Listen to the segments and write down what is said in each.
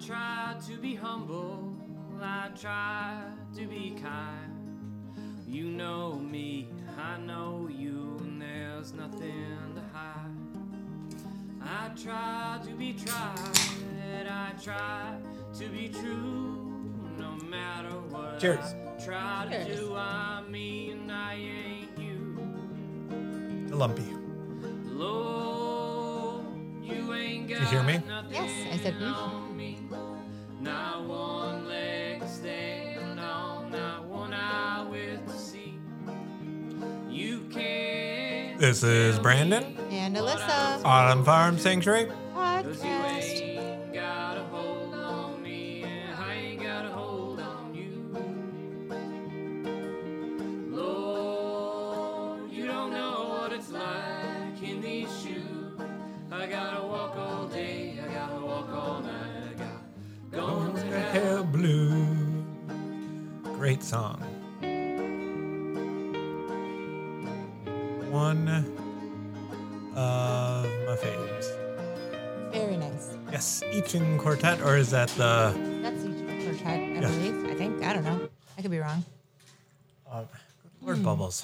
try to be humble, I try to be kind. You know me, I know you, and there's nothing to hide. I try to be tried, I try to be true, no matter what. Cheers. I try to Cheers. do, I mean, I ain't you. Lumpy. Lord, you ain't got you hear me? nothing Yes, I said, mm. On me. Not one leg to stand on, not one eye with to see. You can't. This is Brandon, And what Alyssa. Autumn Farm Sanctuary. Quartet, or is that the That's each quartet, I Yeah. believe. I think. I don't know. I could be wrong. uh, word bubbles?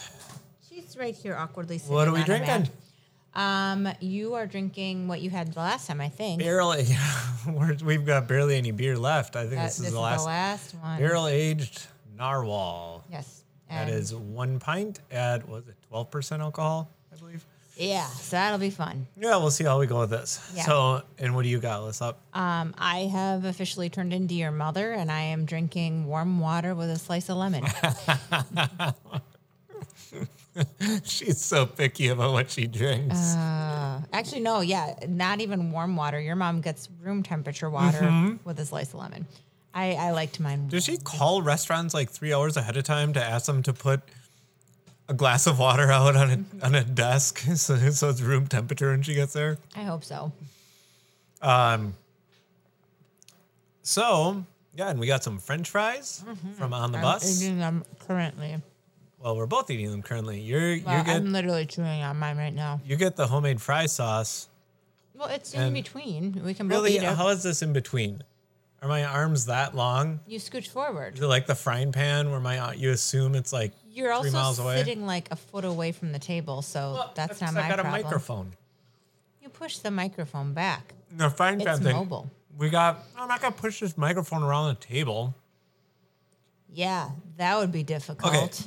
She's right here awkwardly sitting What are we on a mat. drinking? Um, you are drinking what you had the last time, I think. Barely. We're, we've got barely any beer left. I think Uh, this is the last, one. barrel aged narwhal. Yes. That is one pint at was it twelve percent alcohol? I believe. Yeah, so that'll be fun. Yeah, we'll see how we go with this. Yeah. So, and what do you got? Let's up. Um, I have officially turned into your mother, and I am drinking warm water with a slice of lemon. She's so picky about what she drinks. Uh, actually, no, yeah, not even warm water. Your mom gets room temperature water Mm-hmm. with a slice of lemon. I, I liked mine. Does she call restaurants like three hours ahead of time to ask them to put a glass of water out on a on a desk so, so it's room temperature when she gets there? I hope so. Um. So yeah, and we got some French fries from on the I'm bus. eating them currently. Well, we're both eating them currently. You're you're get I'm literally chewing on mine right now. you get the homemade fry sauce. Well, it's in between. We can both Really, how is this in between? Are my arms that long? You scooch forward. Is it like the frying pan where my you assume it's like You're three also sitting like a foot away from the table, so that's not my I got problem. a microphone. You push the microphone back. The frying pan It's thing. mobile. We got. I'm not gonna push this microphone around the table. Yeah, that would be difficult.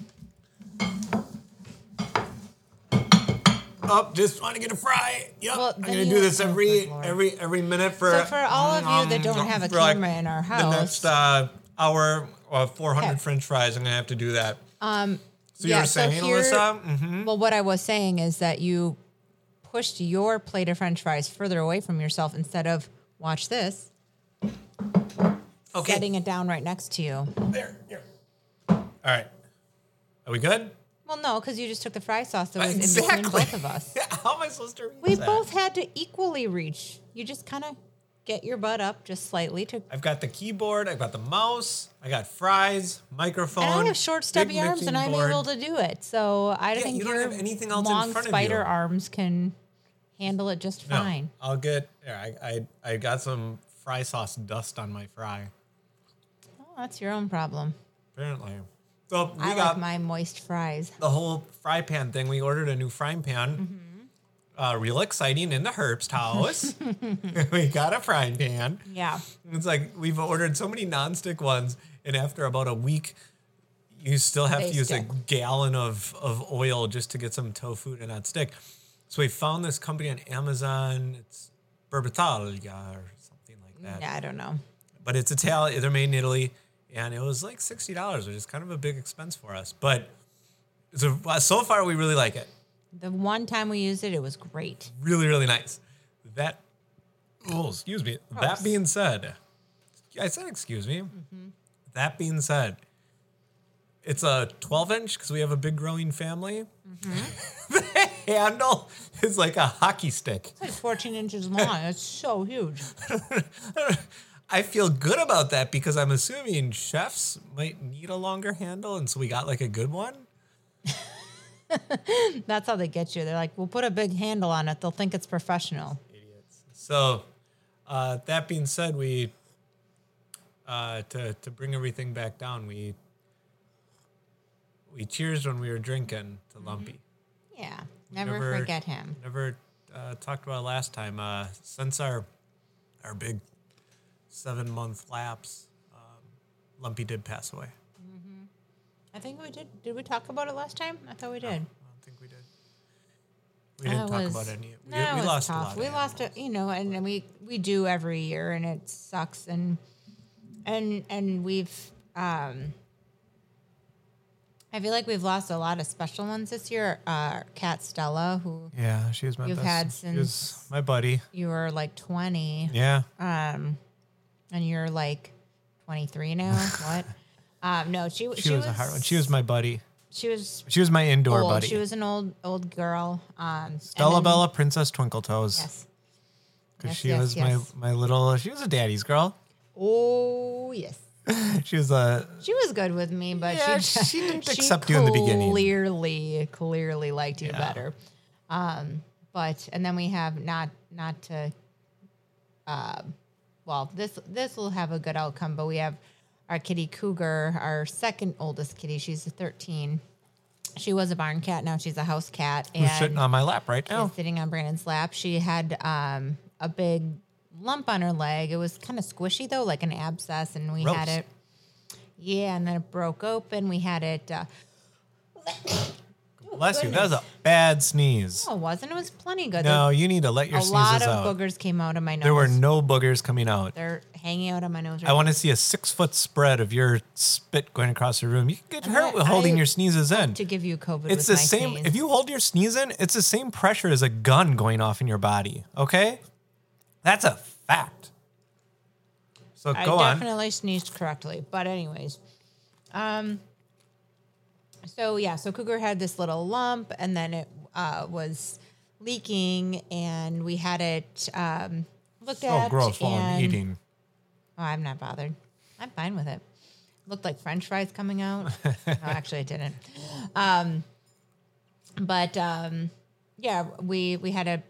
Oh, just want to get a fry. Yep. Well, I'm gonna do this every every every minute for. So for all of you that don't um, have a for, like, camera in our house, The next uh, hour, uh, 400 Okay. French fries. I'm gonna have to do that. Um, So yeah, you were so saying, here- Alyssa? hmm well, what I was saying is that you pushed your plate of French fries further away from yourself instead of watch this, Okay. setting it down right next to you. There. Here. All right. Are we good? Well, no, because you just took the fry sauce that was in between both of us. How am I supposed to We that? both had to equally reach. You just kind of get your butt up just slightly to. I've got the keyboard. I've got the mouse. I got fries, microphone. And I have short, stubby arms, and I'm board. able to do it. So I Yeah, think you don't have anything else in long front of spider you. arms can handle it just No, fine. I'll get. Here, I, I I got some fry sauce dust on my fry. Oh, that's your own problem. Apparently. So we I got like my moist fries. the whole fry pan thing. We ordered a new frying pan. Mm-hmm. Uh, real exciting in the Herbst house. we got a frying pan. Yeah. It's like we've ordered so many nonstick ones, and after about a week, you still have They to use stick. a gallon of, of oil just to get some tofu to not stick. So we found this company on Amazon. It's Berbitalia or something like that. Yeah, I don't know. But it's Italian. They're made in Italy, and it was like sixty dollars, which is kind of a big expense for us. But a, so far, we really like it. The one time we used it, it was great. Really, really nice. That. Oh, excuse me. Gross. That being said, I said excuse me. Mm-hmm. That being said, it's a 12 inch because we have a big growing family. Mm-hmm. the handle is like a hockey stick. It's like 14 inches long. It's so huge. I feel good about that because I'm assuming chefs might need a longer handle, and so we got like a good one. That's how they get you. They're like, we'll put a big handle on it. They'll think it's professional. Idiots. So, uh, that being said, we uh, to to bring everything back down, we we cheers when we were drinking to Lumpy. Yeah. Never, Never- forget him. Never uh, talked about last time. Uh, since our our big seven month lapse, um, Lumpy did pass away. I think we did. Did we talk about it last time? I thought we did. I don't think we did. We didn't talk was- about any. We, that we was lost tough. a lot. We lost it, you know, and, and we we do every year, and it sucks. And and and we've, um, I feel like we've lost a lot of special ones this year. Uh, Cat Stella, who Yeah, she was my You've best. had since- my buddy. you were like twenty, Yeah. um, and you're like twenty three now. what? Um, no, she She, was, a hard one. She was my buddy. she was She was my indoor old. buddy. She was an old old girl. Um, Stella then- Bella Princess Twinkle Toes. Yes. Because Yes, she yes, was yes. my my little. She was a daddy's girl. Oh yes. She was a. She was good with me, but Yeah, she, she didn't accept you in the beginning. Clearly, clearly liked you Yeah. better. Um, but and then we have not not to. Uh, well, this this will have a good outcome, but we have our kitty Cougar, our second oldest kitty. She's 13. She was a barn cat. Now she's a house cat, Who's and sitting on my lap right now? She's sitting on Brandon's lap. She had um, a big lump on her leg. It was kind of squishy though, like an abscess, and we had it. Yeah, and then it broke open. We had it. Uh, Bless you. That was a bad sneeze. oh, it wasn't. It was plenty good. No, you need to let your sneeze. a lot of out. boogers came out of my nose. There were no boogers coming out. They're hanging out of my nose. Right I want to see a six foot spread of your spit going across the room. You can get hurt with holding I your sneezes in. to give you COVID. It's the same. sneeze. If you hold your sneeze in, it's the same pressure as a gun going off in your body. Okay, that's a fact. So I go on. I definitely sneezed correctly. But anyways, um, so yeah, so Cougar had this little lump, and then it uh, was leaking, and we had it um, looked So at. gross while I'm eating. Oh, I'm not bothered. I'm fine with it. Looked like French fries coming out. no, actually, it didn't. Um, but um, yeah, we we had a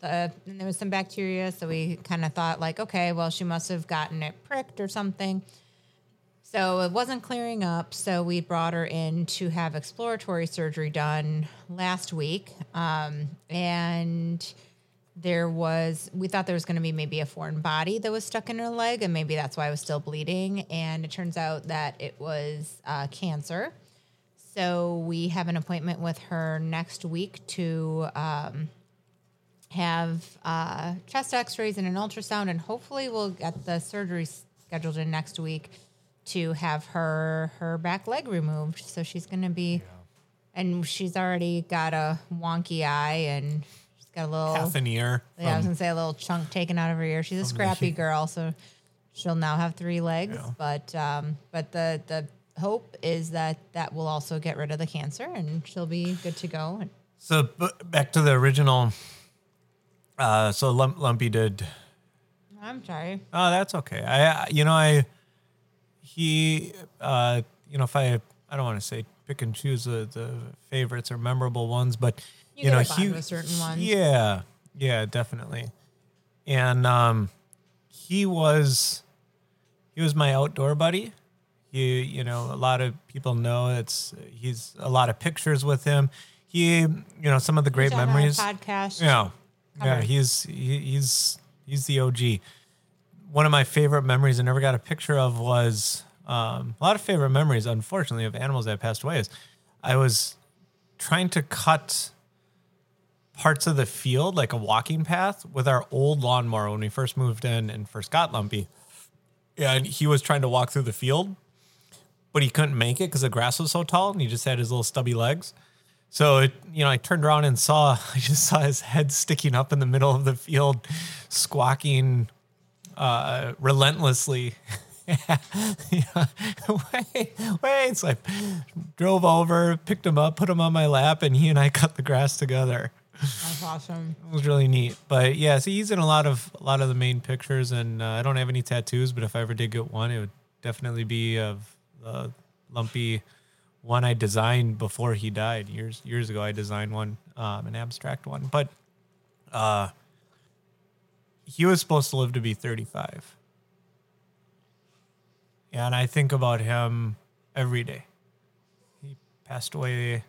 the and there was some bacteria, so we kind of thought like, okay, well, she must have gotten it pricked or something. So it wasn't clearing up. So we brought her in to have exploratory surgery done last week, um, and there was we thought there was going to be maybe a foreign body that was stuck in her leg and maybe that's why it was still bleeding and it turns out that it was uh, cancer so we have an appointment with her next week to um, have uh, chest x-rays and an ultrasound and hopefully we'll get the surgery scheduled in next week to have her her back leg removed so she's going to be and she's already got a wonky eye and she's got a little Half an ear. yeah, I was gonna say a little chunk taken out of her ear. She's a scrappy girl, so she'll now have three legs. Yeah. But um, but the the hope is that that will also get rid of the cancer and she'll be good to go. And so b- back to the original. Uh, so Lump, Lumpy did. I'm sorry. Oh, that's okay. I- you know, I, he, uh, you know, if I, I don't want to say pick and choose the, the favorites or memorable ones, but You you, know, a he, certain ones. yeah, yeah, definitely. And, um, he was, he was my outdoor buddy. He, you know, a lot of people know it's, he's a lot of pictures with him. He, you know, some of the great He's on our memories. podcast. Yeah, yeah, he's he, he's he's the OG. One of my favorite memories I never got a picture of was um, a lot of favorite memories, unfortunately, of animals that passed away. Is I was trying to cut parts of the field, like a walking path, with our old lawnmower when we first moved in and first got Lumpy. And he was trying to walk through the field, but he couldn't make it because the grass was so tall and he just had his little stubby legs. So it, you know, I turned around and saw I just saw his head sticking up in the middle of the field, squawking uh, relentlessly. yeah. wait, wait! So I drove over, picked him up, put him on my lap, and he and I cut the grass together. That's awesome. It was really neat. But yeah, so he's in a lot of a lot of the main pictures, and uh, I don't have any tattoos, but if I ever did get one, it would definitely be of the lumpy one I designed before he died years years ago. I designed one, um, an abstract one, but uh, he was supposed to live to be thirty five. and I think about him every day. He passed away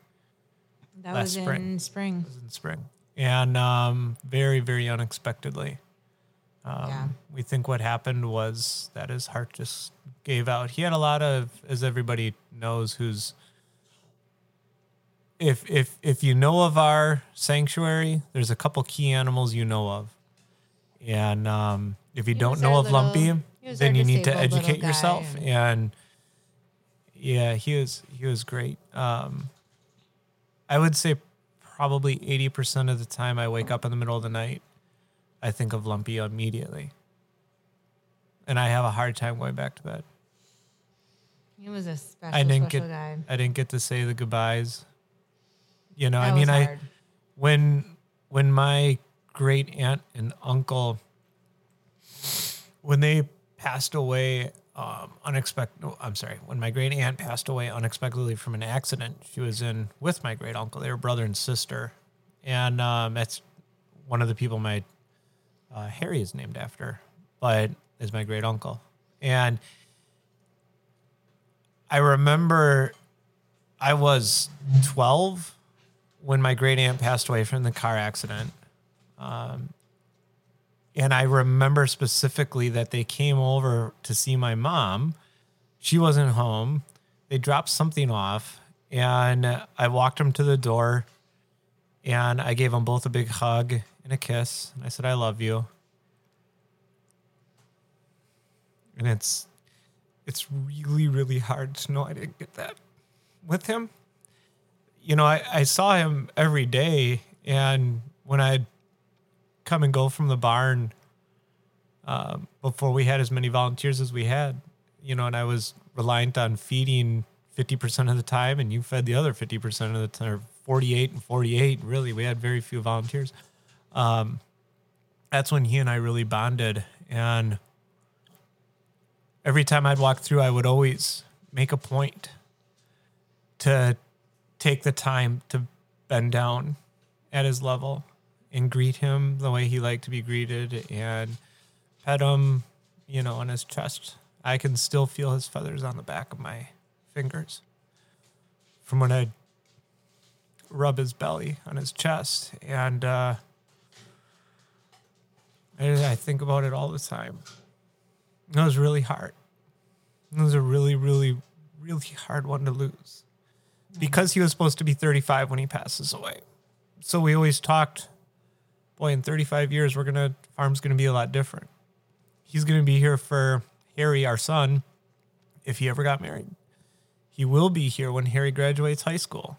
That Last was in spring. spring. in spring, and um, very, very unexpectedly. Um, Yeah. We think what happened was that his heart just gave out. He had a lot of, as everybody knows, who's if if if you know of our sanctuary, there's a couple key animals you know of, and um, if you He don't know of little- Lumpy, then you need to educate yourself. and- And yeah, he was he was great. Um, I would say probably 80% of the time I wake up in the middle of the night, I think of Lumpy immediately. And I have a hard time going back to bed. He was a special, I didn't special get guy. I didn't get to say the goodbyes. You know, I mean was I when when my great aunt and uncle when they passed away um, unexpected i'm sorry when my great aunt passed away unexpectedly from an accident she was in with my great uncle they were brother and sister and um, that's one of the people my uh, harry is named after but is my great uncle and i remember i was 12 when my great aunt passed away from the car accident. Um, and I remember specifically that they came over to see my mom. She wasn't home. They dropped something off, and I walked them to the door, and I gave them both a big hug and a kiss. And I said, "I love you." And it's it's really really hard to know I didn't get that with him you know, I, I saw him every day, and when I'd come and go from the barn um, before we had as many volunteers as we had, you know, and I was reliant on feeding 50% of the time, and you fed the other 50% of the time, or 48 and 48. Really, we had very few volunteers. Um, that's when he and I really bonded. And every time I'd walk through, I would always make a point to take the time to bend down at his level and greet him the way he liked to be greeted and pet him, you know, on his chest. I can still feel his feathers on the back of my fingers from when I'd rub his belly on his chest. And uh, I, I think about it all the time. It was really hard. It was a really, really, really hard one to lose because he was supposed to be 35 when he passes away. So we always talked, boy, in 35 years, we're gonna farm's gonna be a lot different. He's gonna be here for Harry, our son, if he ever got married. He will be here when Harry graduates high school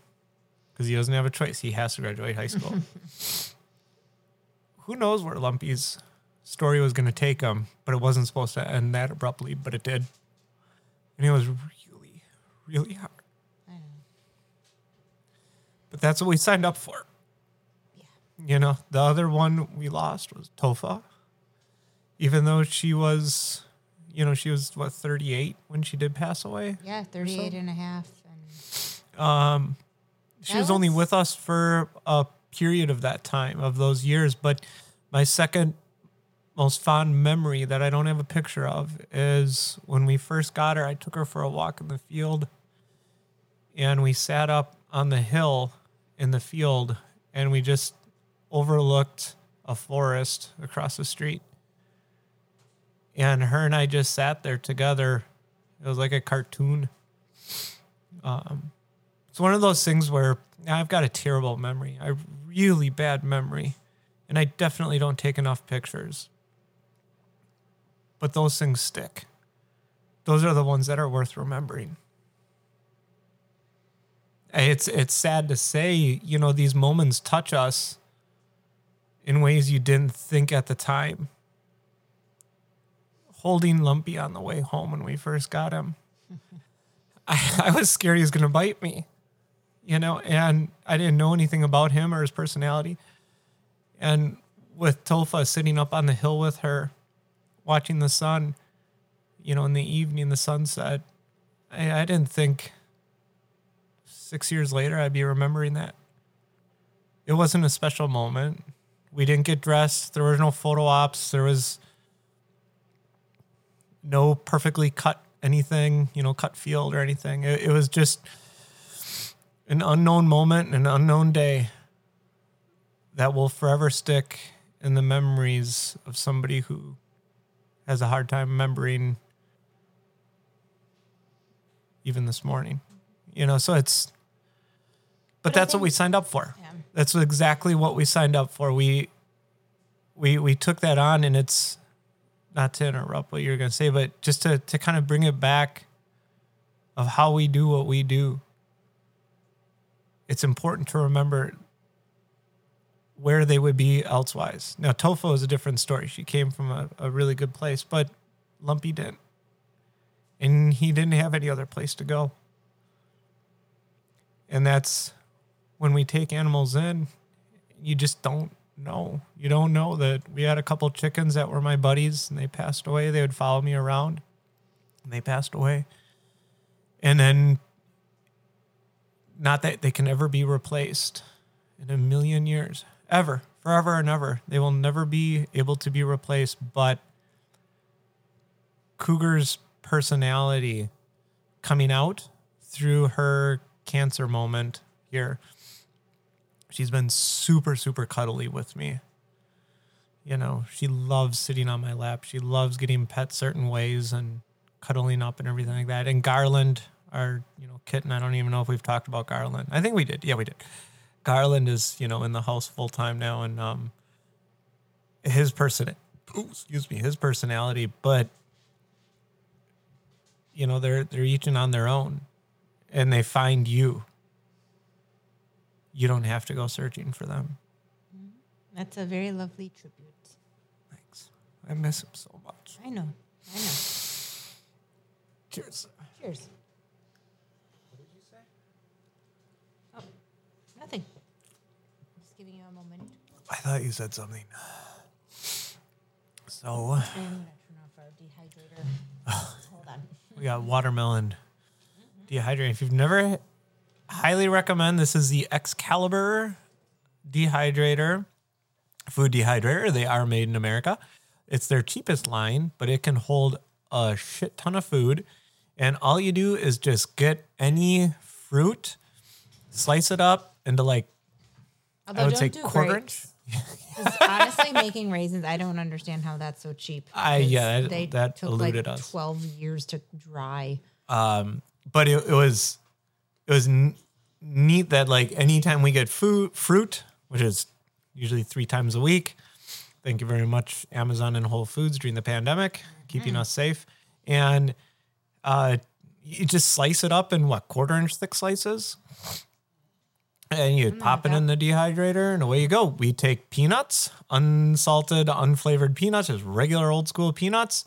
because he doesn't have a choice. He has to graduate high school. Who knows where Lumpy's story was going to take him, but it wasn't supposed to end that abruptly, but it did. And it was really, really hard. But that's what we signed up for. You know, the other one we lost was Tofa. Even though she was, you know, she was what, 38 when she did pass away? Yeah, 38 and a half. And Um, she That was only with us for a period of that time, of those years. But my second most fond memory that I don't have a picture of is when we first got her, I took her for a walk in the field and we sat up on the hill in the field and we just overlooked a forest across the street. And her and I just sat there together. It was like a cartoon. Um, it's one of those things where I've got a terrible memory, a really bad memory, and I definitely don't take enough pictures. But those things stick. Those are the ones that are worth remembering. It's it's sad to say, you know, these moments touch us in ways you didn't think at the time. Holding Lumpy on the way home when we first got him. I, I was scared he was going to bite me, you know, and I didn't know anything about him or his personality. And with Tofa sitting up on the hill with her, watching the sun, you know, in the evening, the sunset, I, I didn't think six years later I'd be remembering that. It wasn't a special moment. We didn't get dressed. There were no photo ops. There was no perfectly cut anything, you know, cut field or anything. It, it was just an unknown moment, an unknown day that will forever stick in the memories of somebody who has a hard time remembering even this morning. You know, so it's but, that's what we signed up for. Yeah. That's exactly what we signed up for. We we we took that on and it's not to interrupt what you're going to say, but just to to kind of bring it back of how we do what we do. It's important to remember where they would be elsewise. Now, Tofo is a different story. She came from a, a really good place, but Lumpy didn't. And he didn't have any other place to go. And that's when we take animals in, you just don't know. You don't know that we had a couple chickens that were my buddies and they passed away. They would follow me around and they passed away. And then, not that they can ever be replaced in a million years, ever, forever and ever. They will never be able to be replaced. But Cougar's personality coming out through her cancer moment here, she's been super, super cuddly with me. You know, she loves sitting on my lap. She loves getting pet certain ways and cuddling up and everything like that. And Garland, our, you know, kitten, I don't even know if we've talked about Garland. I think we did. Yeah, we did. Garland is, you know, in the house full time now and um his person ooh, excuse me, his personality, but you know, they're they're each on their own and they find you. You don't have to go searching for them. That's a very lovely tribute. Thanks. I miss him so much. I know. I know. Cheers. Cheers. What did you say? Oh, nothing. Just giving you a moment. I thought you said something. So I'm uh, gonna turn off our dehydrator. Hold on. we got watermelon dehydrating. If you've never, highly recommend. This is the Excalibur dehydrator, food dehydrator. They are made in America. It's their cheapest line, but it can hold a shit ton of food. And all you do is just get any fruit, slice it up into like Although I would don't say quarter inch. honestly, making raisins, I don't understand how that's so cheap. I- yeah, that- they that took eluded like us. twelve years to dry. Um, but it, it was it was n- neat that like anytime we get food fruit which is usually three times a week thank you very much amazon and whole foods during the pandemic keeping us safe. And uh you just slice it up in what quarter inch thick slices? And you pop it in the dehydrator and away you go. We take peanuts unsalted unflavored peanuts just regular old school peanuts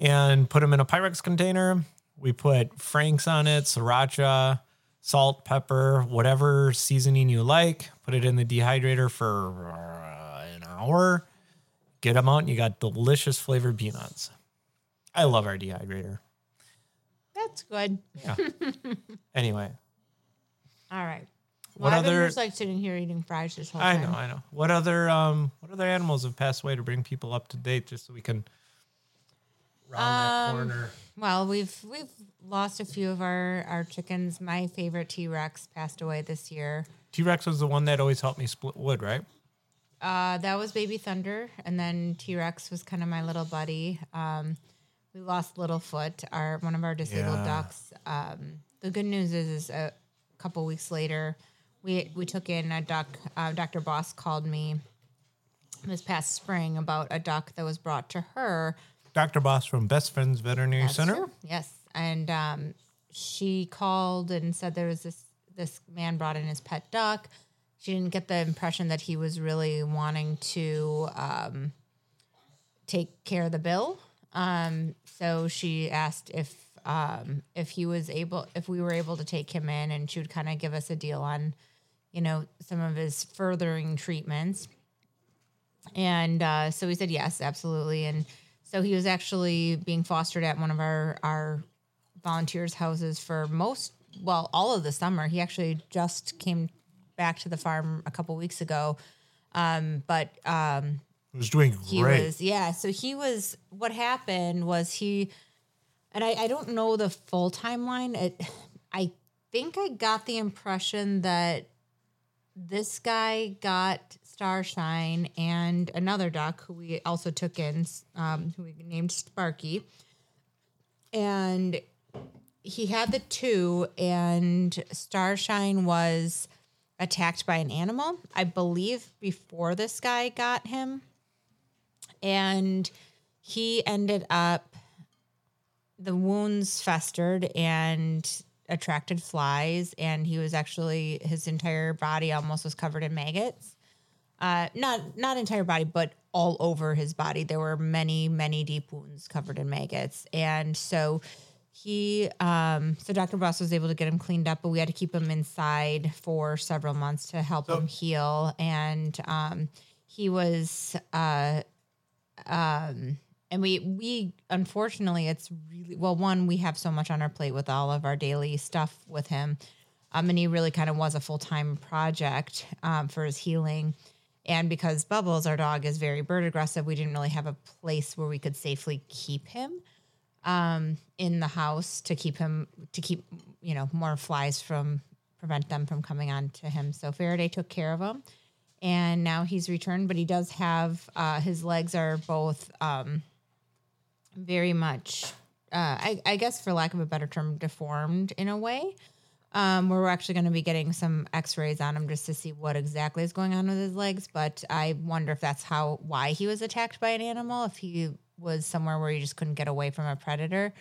and put them in a Pyrex container. We put Frank's on it, sriracha, salt, pepper, whatever seasoning you like. Put it in the dehydrator for uh, an hour. Get them out, and you got delicious flavored peanuts. I love our dehydrator. That's good. Yeah. anyway, All right. What I've other- just like sitting here eating fries this whole I time. know, I know. What other um, what other animals have passed away to bring people up to date, just so we can round that corner? Well, we've we've lost a few of our our chickens. My favorite T Rex passed away this year. T Rex was the one that always helped me split wood, right? Uh, that was Baby Thunder, and then T Rex was kind of my little buddy. Um, we lost Littlefoot, our one of our disabled Yeah. ducks. Um, the good news is, is a couple weeks later, we we took in a duck. Uh, Dr. Boss called me this past spring about a duck that was brought to her Dr. Boss from Best Friends Veterinary That's Center. true. Yes, and um, she called and said there was this this man brought in his pet duck. She didn't get the impression that he was really wanting to um, take care of the bill. Um, so she asked if um, if he was able, if we were able to take him in, and she would kind of give us a deal on, you know, some of his furthering treatments. And uh, so we said yes, absolutely. And so he was actually being fostered at one of our our volunteers' houses for most, well, all of the summer. He actually just came back to the farm a couple weeks ago. Um, but um, It was doing he great. was yeah. So he was. What happened was he and I, I don't know the full timeline. It, I think I got the impression that this guy got Starshine and another duck who we also took in, um, who we named Sparky. And he had the two, and Starshine was attacked by an animal, I believe, before this guy got him. And he ended up, the wounds festered and attracted flies, and he was actually, his entire body almost was covered in maggots. Uh, not not entire body, but all over his body. There were many, many deep wounds covered in maggots, and so he, um, so Dr. Boss was able to get him cleaned up, but we had to keep him inside for several months to help him heal. And um, he was, uh, um, and we we unfortunately it's really well. One, we have so much on our plate with all of our daily stuff with him, um, and he really kind of was a full time project um, for his healing. And because Bubbles, our dog, is very bird aggressive, we didn't really have a place where we could safely keep him um, in the house to keep him to keep you know more flies from prevent them from coming on to him. So Faraday took care of him, and now he's returned. But he does have uh, his legs are both um, very much, uh, I, I guess, for lack of a better term, deformed in a way. Um, where we're actually going to be getting some X-rays on him just to see what exactly is going on with his legs. But I wonder if that's how why he was attacked by an animal. If he was somewhere where he just couldn't get away from a predator.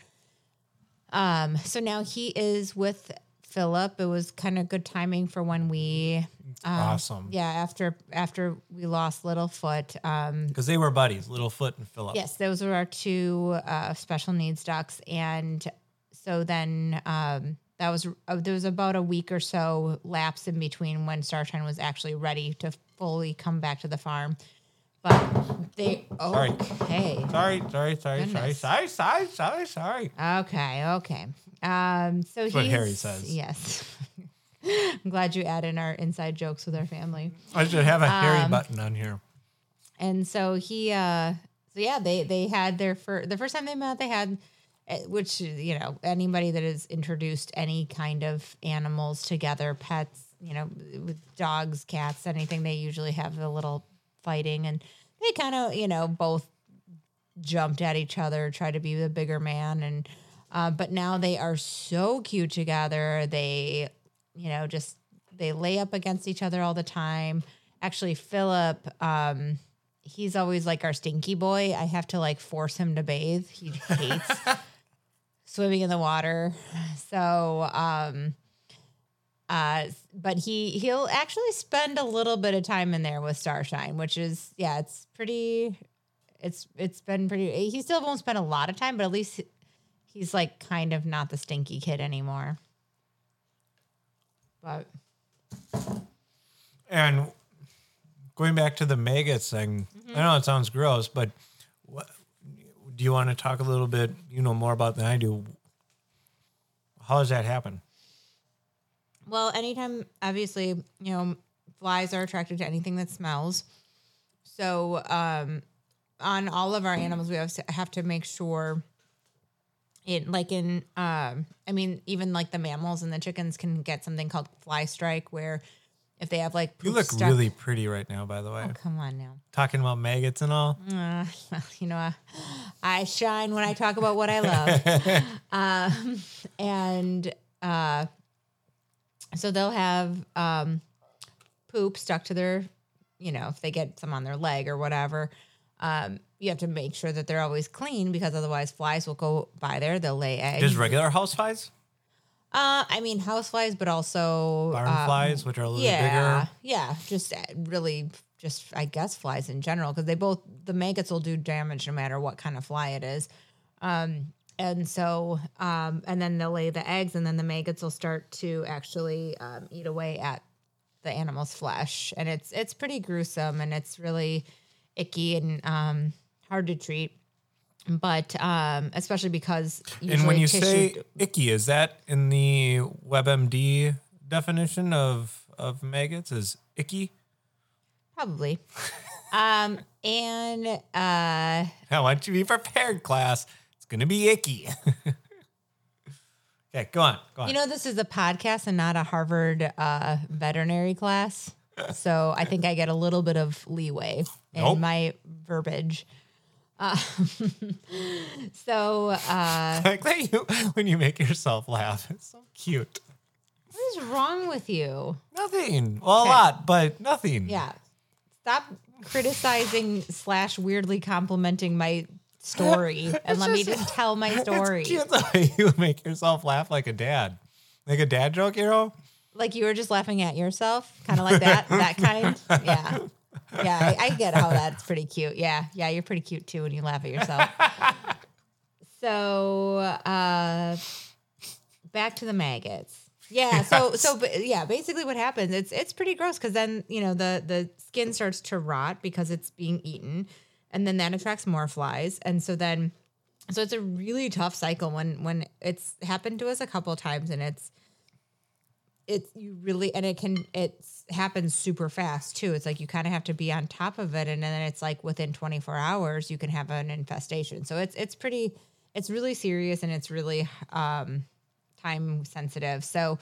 Um, so now he is with Philip. It was kind of good timing for when we, um, awesome. yeah, after after we lost Littlefoot. Um, Because they were buddies, Littlefoot and Philip. Yes, those were our two uh, special needs ducks, and so then um, that was uh, there was about a week or so lapse in between when Starshine was actually ready to fully come back to the farm. But they Sorry. okay, Sorry, sorry, sorry, sorry, Goodness. sorry, sorry, sorry, sorry. okay, okay. Um, so what he's- Harry says. Yes. I'm glad you add in our inside jokes with our family. I should have a Um, Harry button on here. and so he uh so yeah they they had their first the first time they met they had which you know anybody that has introduced any kind of animals together pets you know with dogs cats anything they usually have a little fighting and they kind of you know both jumped at each other tried to be the bigger man and uh, but now they are so cute together they you know just they lay up against each other all the time actually philip um he's always like our stinky boy. I have to like force him to bathe. He hates swimming in the water. So, um, uh, but he he'll actually spend a little bit of time in there with Starshine, which is yeah, it's pretty. It's it's been pretty. He still won't spend a lot of time, but at least he's like kind of not the stinky kid anymore. But And going back to the maggots thing, Mm-hmm. I know it sounds gross, but do you want to talk a little bit? You know more about than I do. How does that happen? Well, anytime, obviously, you know, flies are attracted to anything that smells. So, um, on all of our animals, we have to, have to make sure it, like in, um, I mean, even like the mammals and the chickens can get something called fly strike, where if they have like You look stuck- really pretty right now, by the way. Oh, come on now. Talking about maggots and all. Uh, well, you know, I, I shine when I talk about what I love. um, and uh, so they'll have um, poop stuck to their, you know, if they get some on their leg or whatever. Um, you have to make sure that they're always clean because otherwise flies will go by there. They'll lay eggs. Just regular house flies, Uh, I mean house flies, but also barn um, flies, which are a little yeah, bigger. yeah, just uh, really, just I guess flies in general because they both the maggots will do damage no matter what kind of fly it is. Um, and so, um, and then they'll lay the eggs, and then the maggots will start to actually um, eat away at the animal's flesh, and it's it's pretty gruesome and it's really icky and um, hard to treat. But um, especially because And when you tissue- say icky, is that in the WebMD definition of of maggots? Is icky? Probably. um, and uh, I want you to be prepared, class. It's gonna be icky. Okay, go on. Go on. You know, this is a podcast and not a Harvard uh, veterinary class. So I think I get a little bit of leeway in Nope. my verbiage. Uh, so, uh, like that you when you make yourself laugh. It's so cute. what is wrong with you? Nothing. Well, Okay. a lot, but nothing. Yeah. Stop criticizing slash weirdly complimenting my story and let me just- just tell my story. It's cute the way you make yourself laugh like a dad. Like a dad joke, hero? Like you were just laughing at yourself, kind of like that, that kind. Yeah. Yeah, I, I get how that's pretty cute. Yeah. Yeah, you're pretty cute too when you laugh at yourself. so, uh, back to the maggots. Yeah. So, so yeah, basically what happens, it's, it's pretty gross because then, you know, the, the skin starts to rot because it's being eaten and then that attracts more flies. And so then, so it's a really tough cycle when, when it's happened to us a couple times and it's, it's you really and it can it happens super fast too. It's like you kind of have to be on top of it and then it's like within 24 hours you can have an infestation. So it's it's pretty it's really serious and it's really um time sensitive. So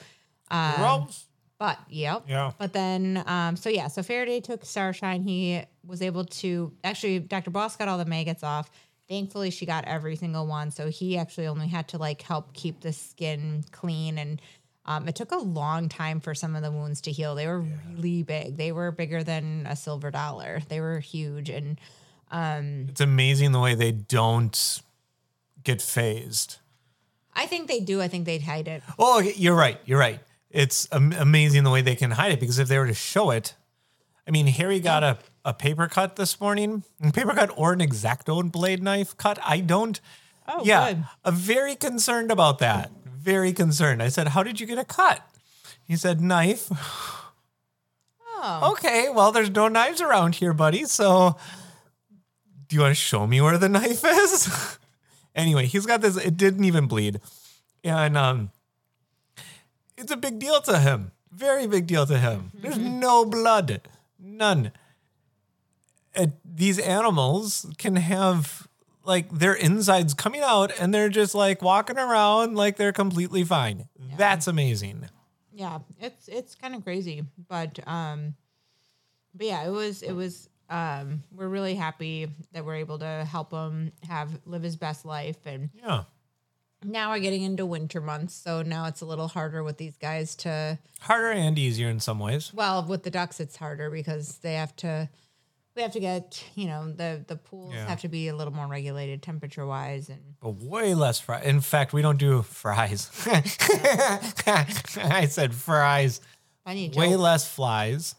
um Gross. but yep. Yeah. but then um so yeah so faraday took starshine. He was able to actually dr boss got all the maggots off. Thankfully she got every single one. So he actually only had to like help keep the skin clean and um, it took a long time for some of the wounds to heal they were really big they were bigger than a silver dollar they were huge and It's amazing the way they don't get phased. i think they do i think they'd hide it Oh, you're right. You're right. It's am- amazing the way they can hide it because if they were to show it, I mean, Harry got a, a paper cut this morning, a paper cut or an X-Acto blade knife cut. I don't. Oh, yeah, good. I'm very concerned about that. Very concerned. I said, "How did you get a cut?" He said, "Knife." oh Okay, well, there's no knives around here, buddy. So, do you want to show me where the knife is? anyway, he's got this. It didn't even bleed, and um, it's a big deal to him. Very big deal to him. There's no blood, none. Uh, these animals can have like their insides coming out, and they're just like walking around like they're completely fine. That's amazing. yeah it's it's kind of crazy but um but yeah it was it was um we're really happy that we're able to help him have live his best life and Yeah. now we're getting into winter months so now it's a little harder with these guys to Harder and easier in some ways. well with the ducks it's harder because they have to we have to get you know the the pools Yeah. have to be a little more regulated temperature wise and but way less fries. In fact, we don't do fries. I said fries. funny Way joke. less flies.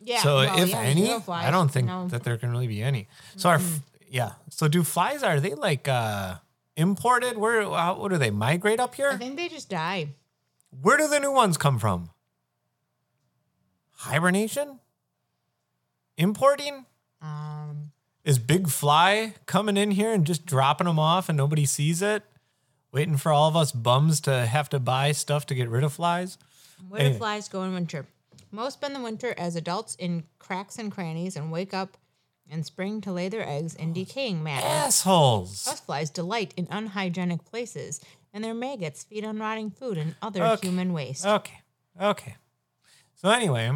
yeah so well, if yeah, any, I don't think no. that there can really be any. So our yeah. So do flies are they like uh imported? Where how, what do they migrate up here i think they just die Where do the new ones come from? Hibernation? Importing? um Is Big Fly coming in here and just dropping them off and nobody sees it? Waiting for all of us bums to have to buy stuff to get rid of flies? Where do Anyway. flies go in winter? Most spend the winter as adults in cracks and crannies and wake up in spring to lay their eggs in decaying matter. Assholes. Houseflies delight in unhygienic places, and their maggots feed on rotting food and other Okay. human waste. Okay. Okay. So anyway,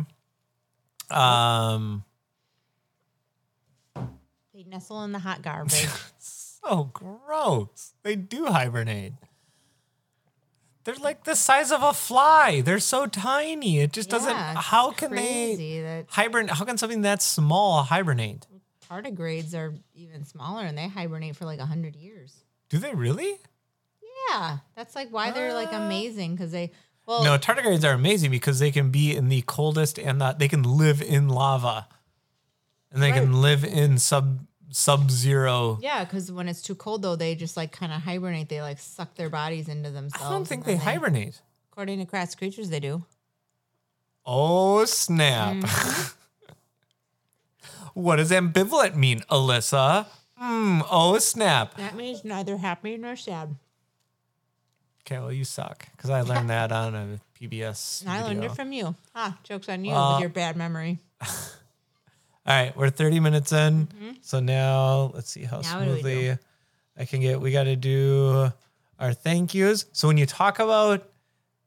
um They nestle in the hot garbage. so gross. They do hibernate. They're like the size of a fly. They're so tiny. It just doesn't Yeah, how can they that hibernate how can something that small hibernate? tardigrades are even smaller and they hibernate for like 100 years. Do they really? Yeah, that's like why they're like amazing because they, well, No, tardigrades are amazing because they can be in the coldest and the, they can live in lava. And they can live in sub sub zero. Yeah, because when it's too cold though, they just like kind of hibernate. They like suck their bodies into themselves. I don't think and they hibernate. According to Crass Creatures, they do. Oh snap. Mm-hmm. what does ambivalent mean, Alyssa? Hmm, oh snap. That means neither happy nor sad. Okay, well you suck. Because I learned that on a PBS. I learned it from you. Ah, joke's on you Uh, with your bad memory. All right, we're 30 minutes in. So now let's see how Mm-hmm. Now what do we smoothly I can get. We got to do our thank yous. So when you talk about,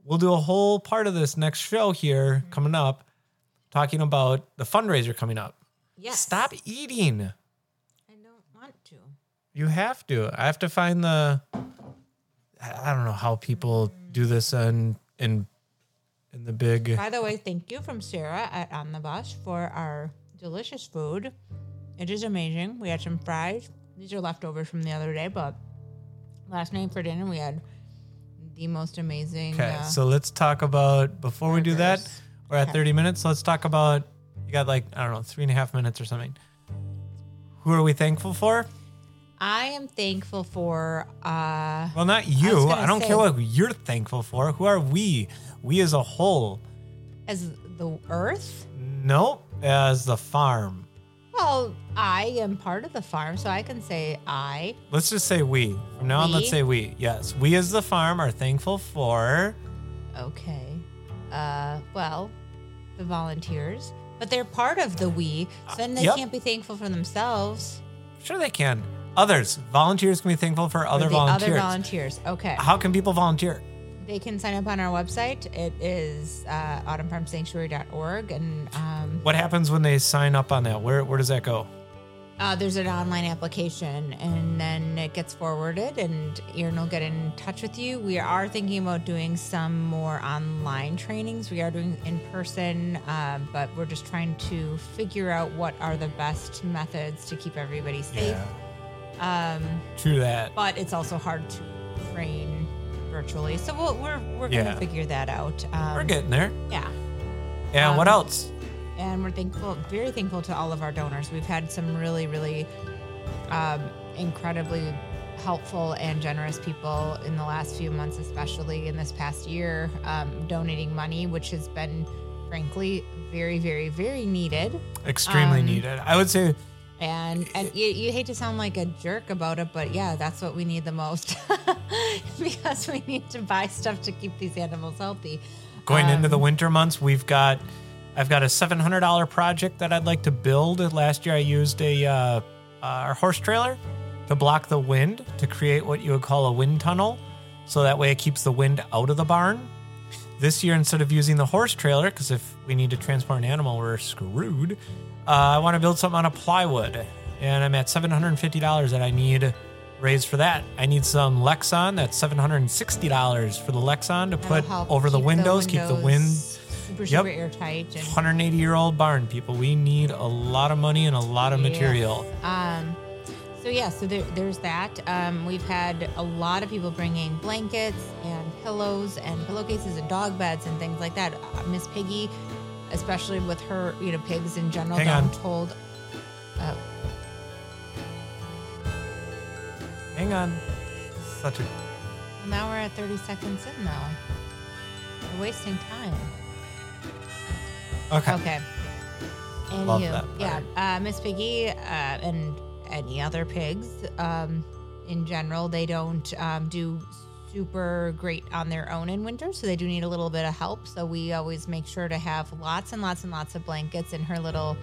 we'll do a whole part of this next show here coming up, talking about the fundraiser coming up. Yes. Stop eating. I don't want to. You have to. I have to find the. I don't know how people do this in in in the big. By the way, thank you from Sarah at On the for our delicious food. It is amazing. We had some fries. These are leftovers from the other day, but last night for dinner we had the most amazing. Okay, uh, so let's talk about before we do that. burgers. We're at Okay. 30 minutes. Let's talk about. You got like I don't know three and a half minutes or something. Who are we thankful for? I am thankful for. uh Well, not you. gonna I, don't say- care what you're thankful for. Who are we? We as a whole. as the earth. Nope. As the farm. Well, I am part of the farm, so I can say I. Let's just say we. From now on, let's say we. Yes, we as the farm are thankful for. Okay. Uh, well, the volunteers, but they're part of the we, so then they Yep. can't be thankful for themselves. Sure, they can. Others. Volunteers can be thankful for other or the volunteers. other volunteers. Okay. How can people volunteer? They can sign up on our website. It is uh, autumnfarmsanctuary.org, and um, What happens when they sign up on that? Where where does that go? uh, there's an online application, and then it gets forwarded, and Erin will get in touch with you. We are thinking about doing some more online trainings. We are doing in person, um, but we're just trying to figure out what are the best methods to keep everybody safe. Um, True that. but it's also hard to train virtually, so we'll, we're we're gonna Yeah. figure that out. Um, We're getting there. yeah. And what Um, else? and we're thankful, very thankful to all of our donors. We've had some really, really um, incredibly helpful and generous people in the last few months, especially in this past year, um, donating money, which has been, frankly, very, very, very needed. Extremely um, needed. I would say And and you, you hate to sound like a jerk about it, but yeah, that's what we need the most because we need to buy stuff to keep these animals healthy. going into Um, the winter months, we've got I've got a seven hundred dollar project that I'd like to build. Last year, I used a uh, uh, our horse trailer to block the wind to create what you would call a wind tunnel, so that way it keeps the wind out of the barn. This year, instead of using the horse trailer, because if we need to transport an animal, we're screwed. Uh, I want to build something on a plywood, and I'm at seven hundred and fifty dollars that I need raised for that. I need some Lexan. That's seven hundred and sixty dollars for the Lexan to put over the keep windows, keep the wind. super, Yep. super airtight. 180 year old barn, people. We need a lot of money and a lot of material. Um, so yeah, so there, there's that. Um, we've had a lot of people bringing blankets and pillows and pillowcases and dog beds and things like that. Uh, Miss Piggy, especially with her, you know, pigs in general, Hang I'm on. told. Uh, Hang on. Such a now we're at 30 seconds in though. We're wasting time. okay. Okay. Love Anywho, that yeah, uh, Miss Piggy uh, and any other pigs, um, in general, they don't um, do super great on their own in winter, so they do need a little bit of help. So we always make sure to have lots and lots and lots of blankets in her little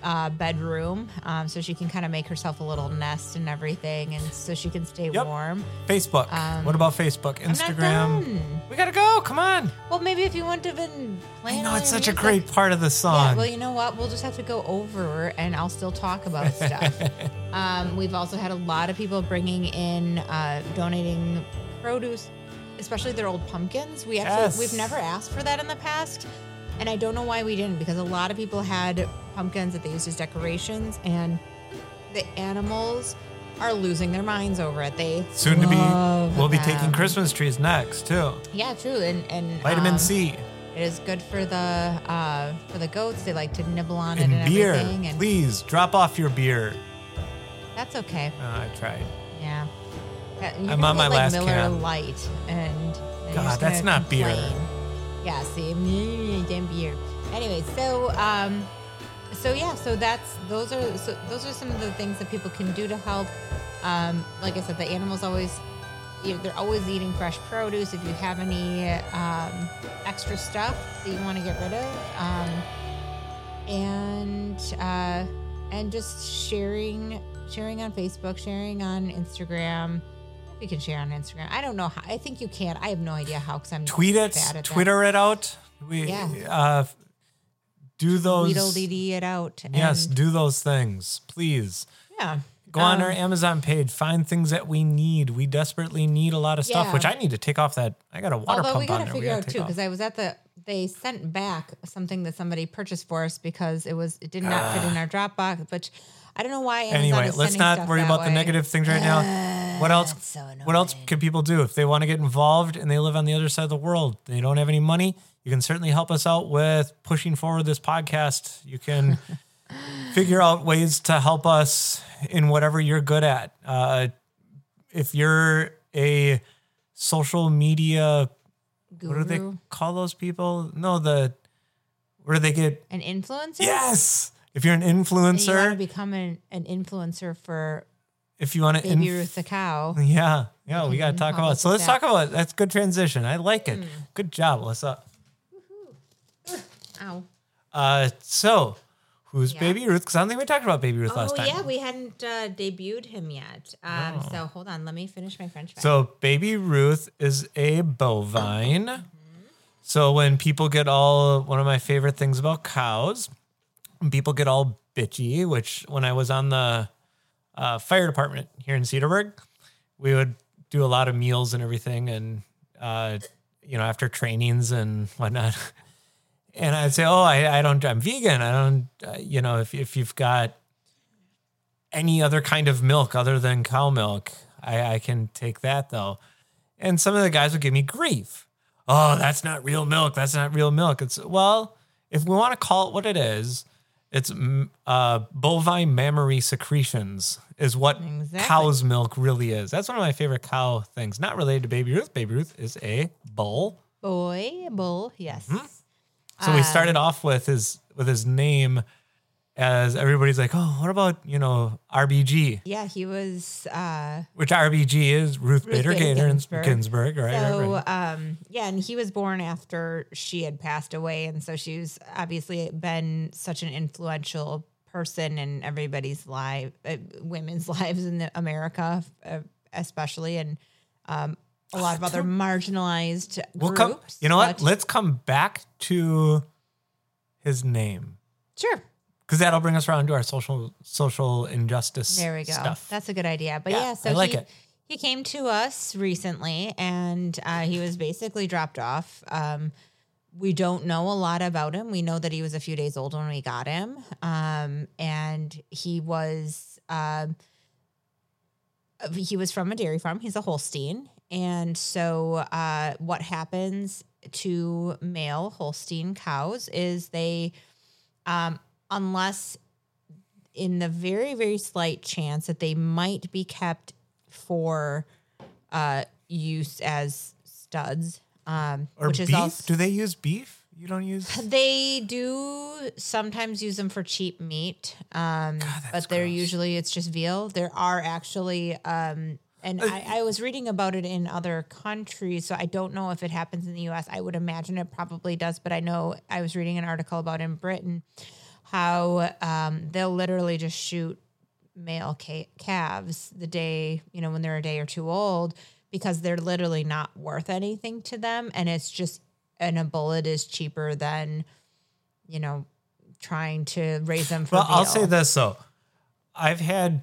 uh, bedroom, um, so she can kind of make herself a little nest and everything, and so she can stay Yep. warm. Facebook. Um, what about Facebook? Instagram? We gotta go. Come on. Well, maybe if you want to have been playing, know it's such a great part of the song. Yeah, well, you know what? We'll just have to go over and I'll still talk about stuff. um, we've also had a lot of people bringing in, uh, donating produce, especially their old pumpkins. We actually, Yes. we've never asked for that in the past. And I don't know why we didn't because a lot of people had pumpkins that they used as decorations and the animals are losing their minds over it. They Soon to be, we'll be taking Christmas trees next too. Yeah, true. And, and Vitamin um, C It is good for the uh, for the goats. They like to nibble on it and, and beer. everything. And Please drop off your beer. that's okay. Oh, I tried. Yeah. Yeah, I'm on my like last Miller can. Light, and then God, that's not beer. Yeah, see, damn beer. Anyway, so um, so yeah, so that's those are so those are some of the things that people can do to help. Um, like I said, the animals always you know, they're always eating fresh produce. If you have any um, extra stuff that you want to get rid of, um, and uh, and just sharing sharing on Facebook, sharing on Instagram. We can share on Instagram. I don't know how. I think you can. I have no idea how because I'm Tweet it, bad at that. Twitter it out. We Yeah. uh, do those. Tweedledee it out. Yes, do those things, please. Yeah. Go on Um, our Amazon page, find things that we need. We desperately need a lot of stuff, Yeah. which I need to take off that. I got a water Although pump we got on there. we figure gotta out too, because I was at the. They sent back something that somebody purchased for us because it was it did not fit in our Dropbox, which I don't know why. Amazon Anyway, let's not worry about the negative things right now. What else? so what else can people do if they want to get involved and they live on the other side of the world? They don't have any money. You can certainly help us out with pushing forward this podcast. You can figure out ways to help us in whatever you're good at. Uh, if you're a social media, what do they call those people? No, the where do they get? an influencer. Yes. If you're an And you want to influencer, become an, an influencer for if you want to Baby Ruth the cow. Yeah, yeah, we got to talk about. about So let's that? talk about. That's good transition. I like it. Hmm. Good job, Alyssa. Ow. Uh, so who's Yeah. Baby Ruth? Because I don't think we talked about Baby Ruth Oh last time. yeah, we hadn't uh, debuted him yet. Um, So hold on, let me finish my French fry. So Baby Ruth is a bovine. So when people get all one of my favorite things about cows, people get all bitchy, which when I was on the uh, fire department here in Cedarburg, we would do a lot of meals and everything, and uh, you know after trainings and whatnot. And I'd say, oh, I, I don't, I'm vegan. I don't, uh, you know, if if you've got any other kind of milk other than cow milk, I, I can take that though. And some of the guys would give me grief. Oh, that's not real milk. That's not real milk. It's well, if we want to call it what it is, it's uh, bovine mammary secretions is what Exactly. cow's milk really is. That's one of my favorite cow things. Not related to Baby Ruth. Baby Ruth is a bull. Boy, bull, yes. Hmm? So we started off with his with his name as everybody's like, oh, what about you know RBG? Yeah, he was. Uh, Which RBG is Ruth, Ruth Bader Ginsburg. Ginsburg, right? right, so right. um yeah and he was born after she had passed away and so she's obviously been such an influential person in everybody's life uh, women's lives in the america uh, especially and um a lot of other marginalized We'll groups come. You know what? Let's come back to his name sure because that'll bring us around to our social social injustice. There we go. Stuff. That's a good idea. But Yeah, yeah, so I like he, it. he came to us recently and uh, he was basically dropped off. Um, we don't know a lot about him. We know that he was a few days old when we got him. Um, and he was um he was from a dairy farm. He's a Holstein. And so uh, what happens to male Holstein cows is they um, unless in the very very slight chance that they might be kept for uh, use as studs, um, Or which beef? is also Do they use beef? You don't use. they do sometimes use them for cheap meat, um, that's but they're gross. usually it's just veal. There are actually, um, and Uh, I, I was reading about it in other countries, so I don't know if it happens in the U.S. I would imagine it probably does, but I know I was reading an article about in Britain how um, they'll literally just shoot male ca- calves the day you know when they're a day or two old because they're literally not worth anything to them and it's just and a bullet is cheaper than you know trying to raise them for Well, I'll say this though, I've had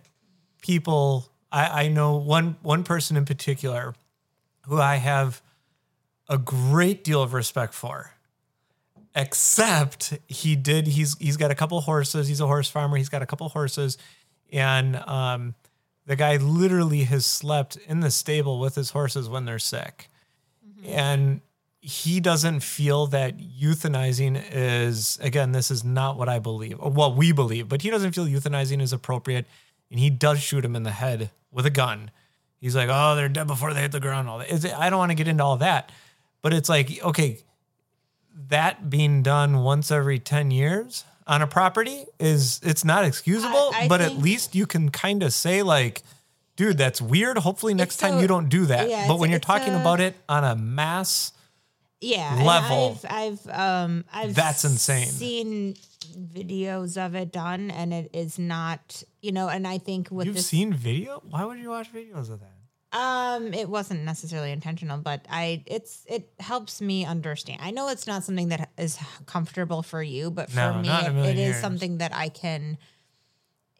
people. I, I know one one person in particular who I have a great deal of respect for. Except he did. He's he's got a couple horses. He's a horse farmer. He's got a couple horses, and um, the guy literally has slept in the stable with his horses when they're sick, and he doesn't feel that euthanizing is again this is not what i believe or what we believe but he doesn't feel euthanizing is appropriate and he does shoot him in the head with a gun he's like oh they're dead before they hit the ground all that It's- i don't want to get into all that but it's like okay that being done once every 10 years on a property is it's not excusable I but at least you can kind of say like dude that's weird hopefully next time you don't do that yeah, but when you're talking a- about it on a mass yeah level. I've, I've um I've That's insane. seen videos of it done and it is not you know and I think with You've this seen video? Why would you watch videos of that? Um, it wasn't necessarily intentional, but I it's it helps me understand. I know it's not something that is comfortable for you, but for No, me, not in a it, it is something that I can.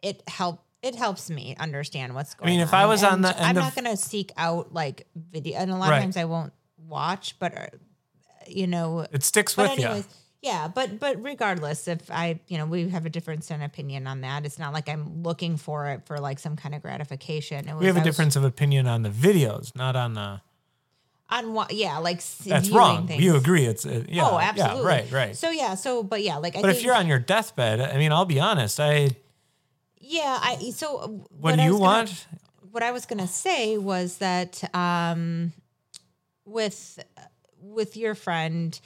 It help. It helps me understand what's going on. I mean, if I was on And the I'm end not going to seek out like video, and a lot Right. of times I won't watch, but uh, you know, It sticks but with you. Yeah, but but regardless, if I you know we have a difference in opinion on that, it's not like I'm looking for it for like some kind of gratification. It was, We have a was difference of opinion on the videos, not on the. on what? Yeah, like That's wrong. Things. You agree? It's uh, yeah. oh, absolutely. Yeah, right, right. So yeah, so but yeah, like I but if you're on your deathbed, I mean, I'll be honest. I yeah, I so uh, what, do I you gonna- want? what I was gonna say was that um, with with your friend,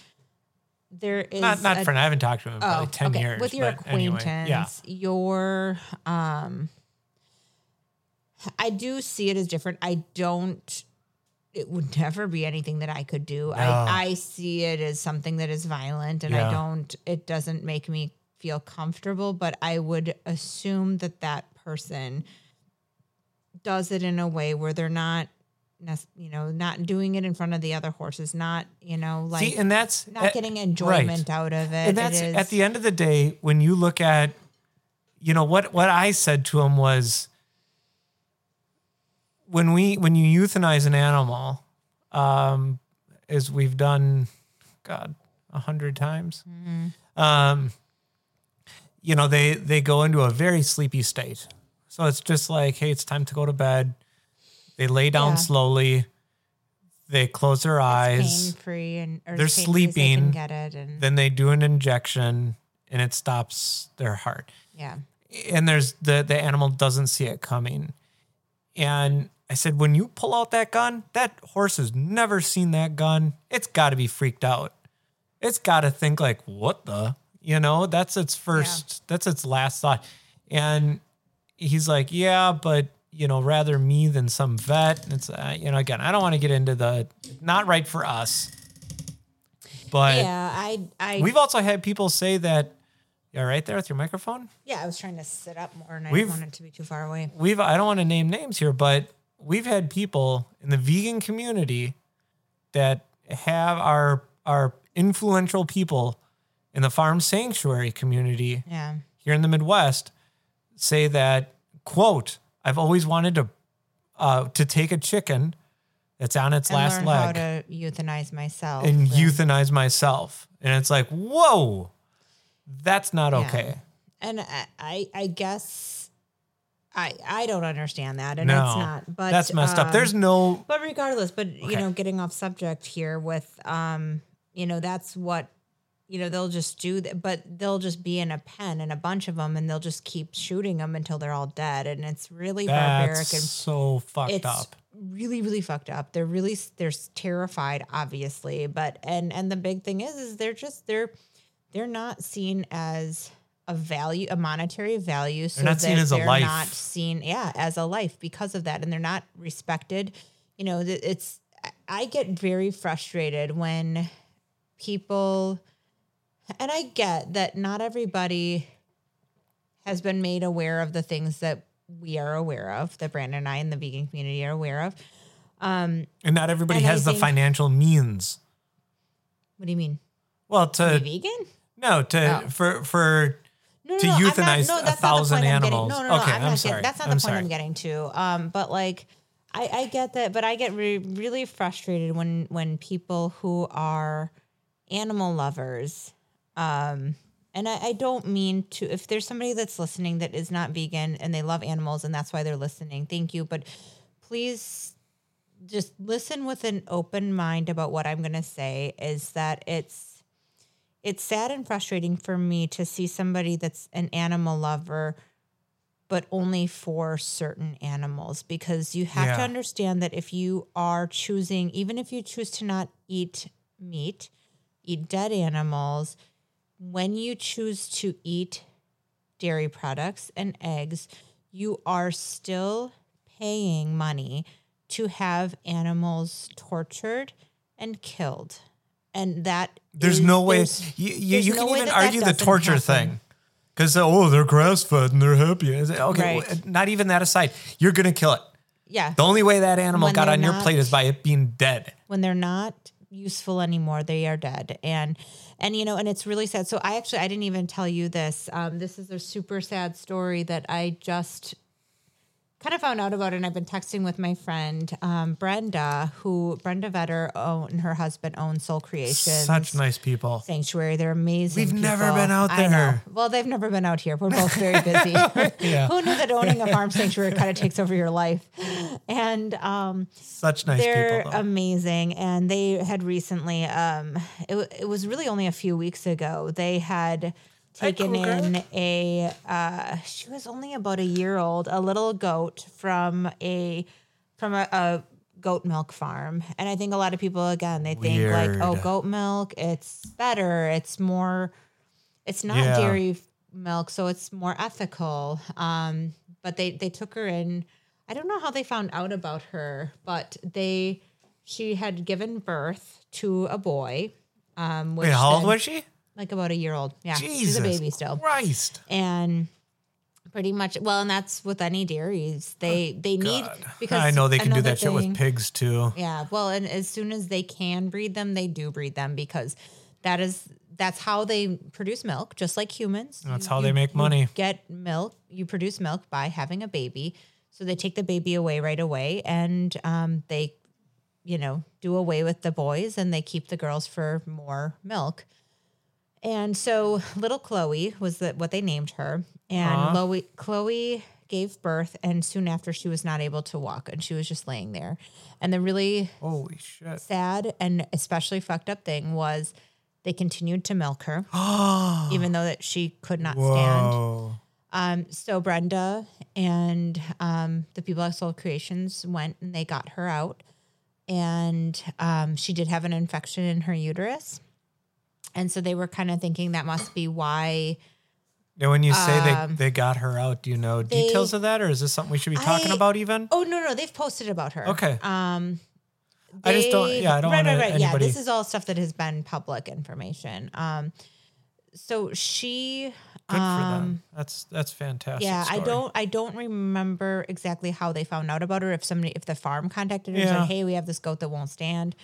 there is not not a- friend. I haven't talked to him in probably ten okay. years. With your but anyway, acquaintance, yeah. your um I do see it as different. I don't it would never be anything that I could do. No. I, I see it as something that is violent and Yeah. I don't it doesn't make me feel comfortable, but I would assume that that person does it in a way where they're not you know, not doing it in front of the other horses, not, you know, like See, and that's not uh, getting enjoyment right. out of it. And that's it is, at the end of the day when you look at, you know what what I said to him was, when we when you euthanize an animal, um, as we've done, God, a hundred times, Mm-hmm. um, you know they they go into a very sleepy state. So it's just like, hey, it's time to go to bed. They lay down Yeah. slowly. They close their eyes. pain free and or They're as pain-free as they can sleeping, get it and Then they do an injection, and it stops their heart. yeah and there's the the animal doesn't see it coming. And I said, when you pull out that gun, that horse has never seen that gun. It's got to be freaked out. It's got to think like, what the, you know, that's its first, that's its last thought. And he's like, yeah, but you know, rather me than some vet. It's, uh, you know, again, I don't want to get into the not right for us, but yeah I I we've also had people say that. You all right there with your microphone? yeah I was trying to sit up more and I We've- didn't want it to be too far away we've I don't want to name names here, but we've had people in the vegan community that have our our influential people in the farm sanctuary community yeah here in the Midwest say that quote I've always wanted to uh, to take a chicken that's on its and last learn how leg to euthanize myself and euthanize myself, and it's like whoa, that's not Yeah. okay. and I, I I guess I I don't understand that and no, it's not but that's messed up. um, There's no But regardless, but you know, getting off subject here with um, you know, that's what you know, they'll just do that, but they'll just be in a pen and a bunch of them and they'll just keep shooting them until they're all dead and it's really barbaric and so fucked it's up. really really fucked up. They're really they're terrified obviously, but and and the big thing is is they're just they're they're not seen as a value, a monetary value. So they're not seen as a life. not seen, yeah, as a life because of that, and they're not respected. You know, it's I get very frustrated when people, and I get that not everybody has been made aware of the things that we are aware of, that Brandon and I and the vegan community are aware of. And not everybody And has the financial means. What do you mean? Well, Be to vegan? no, to Oh. for for no, to no, I'm not- euthanize no, a that's not the thousand animals. No, no, no, Okay, I'm, I'm not sorry. Getting, that's not I'm the point I'm getting to. Um, but like, I, I get that, but I get re- really frustrated when when people who are animal lovers, um, and I, I don't mean to. If there's somebody that's listening that is not vegan and they love animals and that's why they're listening, thank you. But please just listen with an open mind about what I'm going to say. Is that it's it's sad and frustrating for me to see somebody that's an animal lover but only for certain animals because you have to understand that if you are choosing even if you choose to not eat meat eat dead animals when you choose to eat dairy products and eggs you are still paying money to have animals tortured and killed and that There's is- no way there's- you you, there's you can way even that that argue the torture happen. thing. Because uh, oh, they're grass fed and they're happy. Okay, Right. not even that aside, you're gonna kill it. yeah, The only way that animal When got on your plate is by it being dead. when they're not useful anymore they are dead and and you know and it's really sad. So i actually i didn't even tell you this. Um, this is a super sad story that i just kind of found out about it and i've been texting with my friend um, brenda who brenda vetter own, and her husband own soul Creation. Such nice people. sanctuary they're amazing We've never been out there. well they've never been out here we're both very busy who knew that owning a farm sanctuary kind of takes over your life and um Such nice they're people. Though. amazing and they had recently um it, it was really only a few weeks ago they had taken Cougar. in a uh she was only about a year old a little goat from a from a, a goat milk farm and i think a lot of people again they think like oh goat milk it's better it's more it's not Yeah. dairy milk so it's more ethical um but they they took her in i don't know how they found out about her but they she had given birth to a boy um which Wait, how old was she? Like about a year old yeah Jesus she's a baby still Christ. and pretty much well and that's with any dairies they they need because I know they can do that shit with pigs too. yeah, well, and as soon as they can breed them, they do breed them because that is that's how they produce milk, just like humans. That's You- how they you- make you money. Get milk. You produce milk by having a baby. So they take the baby away right away, and um, they, you know, do away with the boys, and they keep the girls for more milk. And so little Chloe was the, what they named her. And Aw. Chloe, Chloe gave birth, and soon after she was not able to walk, and she was just laying there. And the really Holy shit. sad and especially fucked up thing was they continued to milk her, even though that she could not stand. Um, so Brenda and um, the people at Soul Creations went and they got her out, and um, she did have an infection in her uterus, and so they were kind of thinking that must be why. Now, when you say Um, they, they got her out, do you know details of that, or is this something we should be talking I- about even? Oh no, no, they've posted about her. Okay. Um, I just don't- yeah, I don't know. right, right, right. Yeah, this is all stuff that has been public information. Um, so she, Good for um, them. That's that's fantastic. yeah, I don't, I don't remember exactly how they found out about her. If somebody, if the farm contacted her and said, "Hey, we have this goat that won't stand,"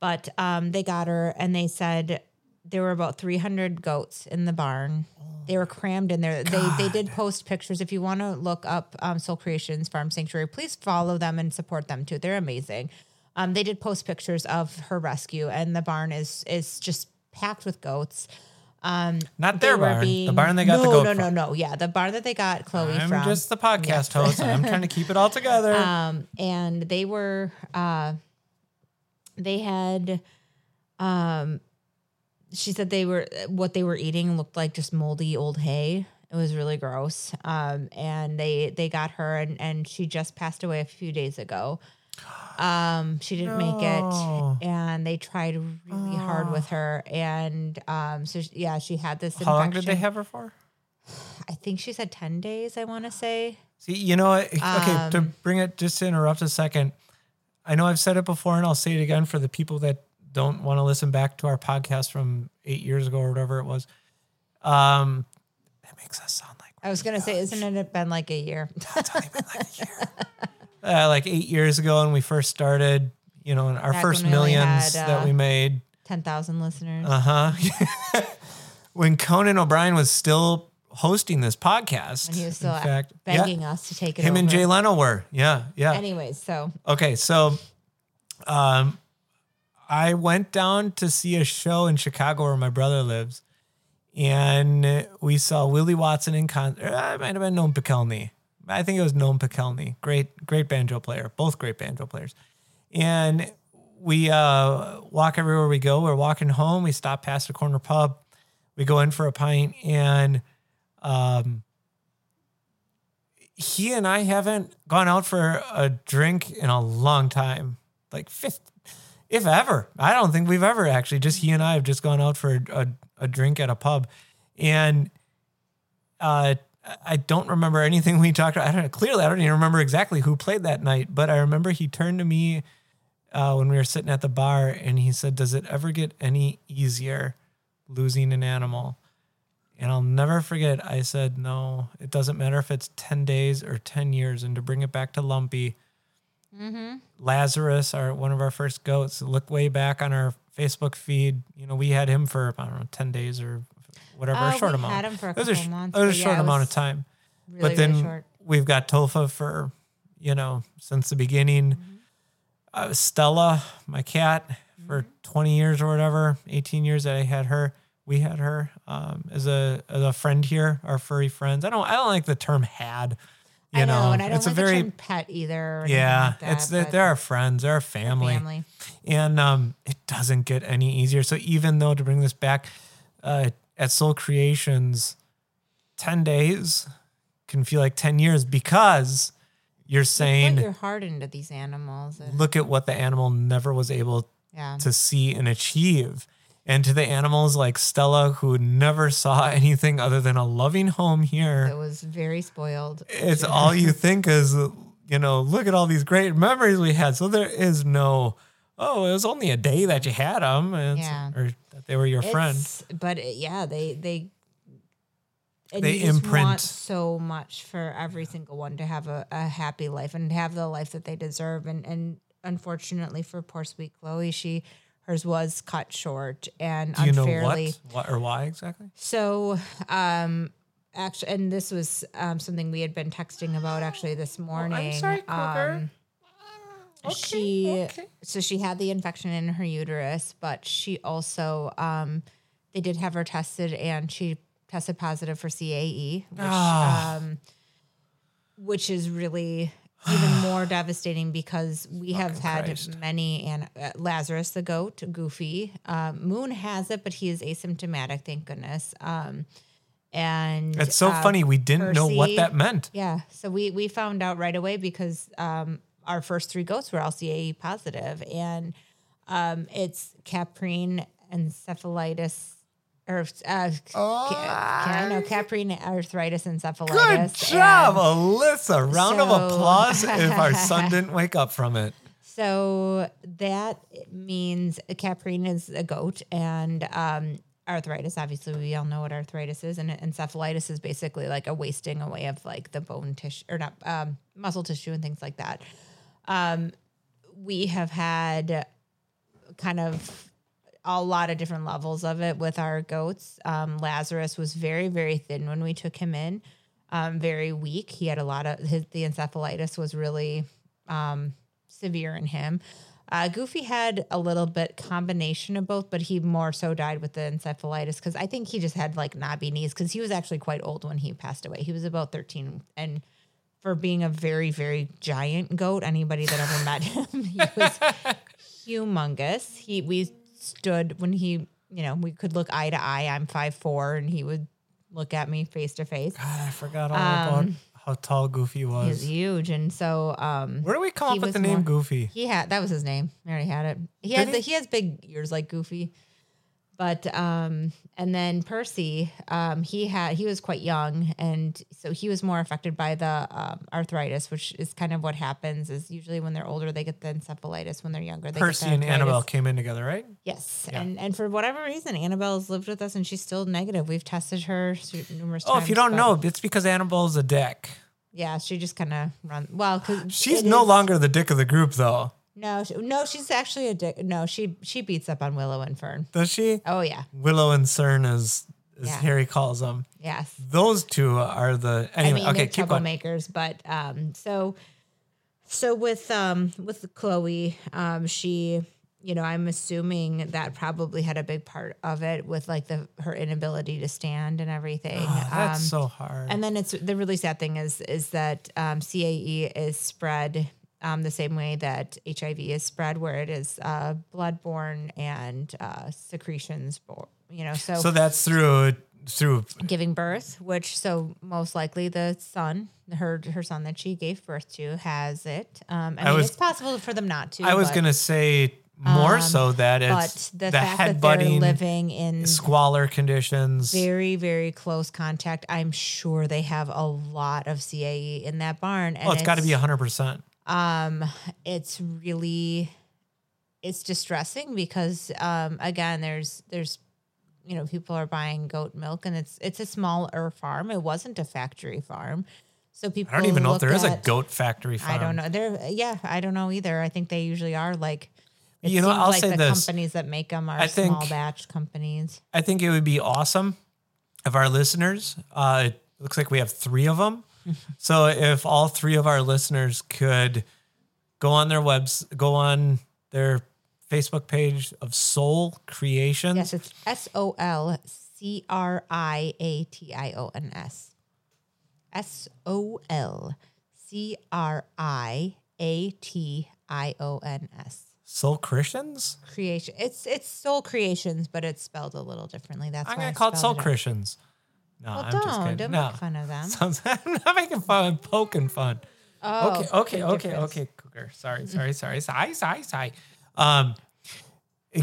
but um, they got her and they said there were about 300 goats in the barn. They were crammed in there. They they did post pictures. If you want to look up um, Soul Creations Farm Sanctuary, please follow them and support them too. They're amazing. Um, they did post pictures of her rescue, and the barn is is just packed with goats. Not their barn. the being- barn they got no, the goat no, from. no, no. Yeah, the barn that they got Chloe I'm from. just the podcast host. and I'm trying to keep it all together. um, and they were uh, they had um, she said they were what they were eating looked like just moldy old hay. It was really gross. Um, and they they got her and and she just passed away a few days ago. Um, she didn't make it, and they tried really hard with her. And um, so she- yeah, she had this. How long did they have her for? I think she said ten days. I want to say. See, you know, okay, to Um, bring it, just to interrupt a second, I know I've said it before and I'll say it again for the people that don't want to listen back to our podcast from eight years ago or whatever it was. Um, that makes us sound like, I was gonna say, isn't it been like a year? it's only been like a year. Uh, like eight years ago when we first started, you know, our Back first when we only millions had, that uh, we made. Ten thousand listeners. Uh huh. when Conan O'Brien was still hosting this podcast, and he was still in fact, yeah, begging us to take it. him and. Jay Leno were, yeah, yeah. Anyways, so Okay, so um I went down to see a show in Chicago where my brother lives. And we saw Willie Watson in concert. It might have been Noam Pikelny. I think it was Noam Pikelny. Great, great banjo player. Both great banjo players. And we uh, walk everywhere we go. We're walking home. We stop past a corner pub. We go in for a pint, and um, he and I haven't gone out for a drink in a long time, like fifth, if ever. I don't think we've ever actually. Just he and I have just gone out for a, a drink at a pub, and uh, I don't remember anything we talked about. I don't clearly. I don't even remember exactly who played that night, but I remember he turned to me uh, when we were sitting at the bar, and he said, "Does it ever get any easier losing an animal?" And I'll never forget, I said, no, it doesn't matter if it's 10 days or 10 years. And to bring it back to Lumpy, Lazarus, our one of our first goats. Look way back on our Facebook feed. You know, we had him for I don't know ten days or whatever, Uh, a short we amount. had him for a it was a, sh- months, it was a but yeah, short amount of time. Really, but then really short. we've got Tofa for you know since the beginning. Mm-hmm. Uh, Stella, my cat, for Mm-hmm. 20 years or whatever, 18 years that I had her. We had her um, as a as a friend here, our furry friends. I don't I don't like the term had. You I know, and I don't it's like a very the pet either. yeah. like that, it's they're, they're our friends, they're our family, family. and um, it doesn't get any easier. So even though to bring this back, uh, at Soul Creations, 10 days can feel like 10 years because you're saying Put your heart into these animals. and- look at what the animal never was able yeah. to see and achieve. And to the animals like Stella, who never saw anything other than a loving home here. It was very spoiled. it's all you think is, you know, look at all these great memories we had. So there is no, oh, it was only a day that you had them, Yeah. or that they were your friend. But it- yeah, they they and They imprint. so much for every single one to have a, a happy life and have the life that they deserve. And and unfortunately for poor sweet Chloe, she hers was cut short and Do you know unfairly. what, what or why exactly? So, um, actually, and this was um, something we had been texting about actually this morning. I'm sorry, Cougar. Um, she so she had the infection in her uterus, but she also um, they did have her tested, and she tested positive for CAE, which Ah. um, which is really even more devastating because we have had Christ. many and uh, Lazarus the goat, Goofy, um, Moon has it, but he is asymptomatic, thank goodness. Um, and It's so uh, funny. We didn't know what that meant. yeah, so we we found out right away because um, our first three goats were LCA positive, and um, it's caprine encephalitis. Or uh, ca- ca- no, caprine arthritis encephalitis. Good job, and Alyssa. Round of applause if our son didn't wake up from it. So that means caprine is a goat, and um, arthritis. Obviously, we all know what arthritis is, and encephalitis is basically like a wasting away of like the bone tissue or not um, muscle tissue and things like that. Um, we have had kind of a lot of different levels of it with our goats. Um, Lazarus was very, very thin when we took him in, um, very weak. He had a lot of his, the encephalitis was really um, severe in him. Uh, Goofy had a little bit combination of both, but he more so died with the encephalitis because I think he just had like knobby knees because he was actually quite old when he passed away. He was about 13 and for being a very, very giant goat, anybody that ever met him, he was humongous. He we stood when he, you know, we could look eye to eye. I'm five four, and he would look at me face to face. God, I forgot all about how tall Goofy was He's huge, and so um, Where do we come up with the name more- Goofy? he had that was his name. I already had it. He Did the, he? he has big ears like Goofy. But um and then Percy, um, he had he was quite young and so he was more affected by the um, arthritis, which is kind of what happens is usually when they're older they get the encephalitis, when they're younger they Percy get the and. Annabelle came in together, right? Yes. Yeah. And and for whatever reason Annabelle's lived with us and she's still negative. We've tested her numerous Oh, times. if you don't know, it's because Annabelle's a dick. Yeah, she just kind of run well cuz She's no longer the dick of the group, though. No, she, no, she's actually a dick. No, she she beats up on Willow and Fern. Does she? Oh yeah, Willow and Cern, as, as Yeah. Harry calls them. yes. Those two are the. Anyway, I mean, okay, keep going. troublemakers, but um, so so with um with Chloe, um, she, you know, I'm assuming that probably had a big part of it with like the her inability to stand and everything. Oh, that's um, so hard. And then it's the really sad thing is is that um, CAE is spread um, the same way that HIV is spread, where it is uh, bloodborne and uh, secretions. bo- You know, so, so that's through through. giving birth, which so most likely the son, her her son that she gave birth to, has it. Um, I, I mean, was- it's possible for them not to. I was but, gonna say more um, so that but it's the, the, fact that they're living in squalor conditions. very very close contact, I'm sure they have a lot of CAE in that barn. And oh, it's got to be hundred percent. Um it's really it's distressing because um again there's there's you know people are buying goat milk and it's it's a smaller farm it wasn't a factory farm So people. I don't even know if there is a goat factory farm. I don't know. There, yeah, I don't know either. I think they usually are like. It You know, I'll like say the this. companies that make them are think- small batch companies. I think it would be awesome if our listeners, uh, it looks like we have three of them. so if all three of our listeners could go on their webs, go on their Facebook page of Soul Creations. Yes, it's S O L C R I A T I O N S. S O L C R I A T I O N S. Soul Christians? Creation. It's it's Soul Creations, but it's spelled a little differently. That's I'm why gonna I call it Soul spelled Christians. No, Well, I'm just don't kidding. don't no. make fun of them. Sounds, I'm not making fun. I'm poking fun. Oh, okay, okay, okay, difference. okay, Cougar. Sorry, sorry, sorry. Sigh, sigh, sigh. Um,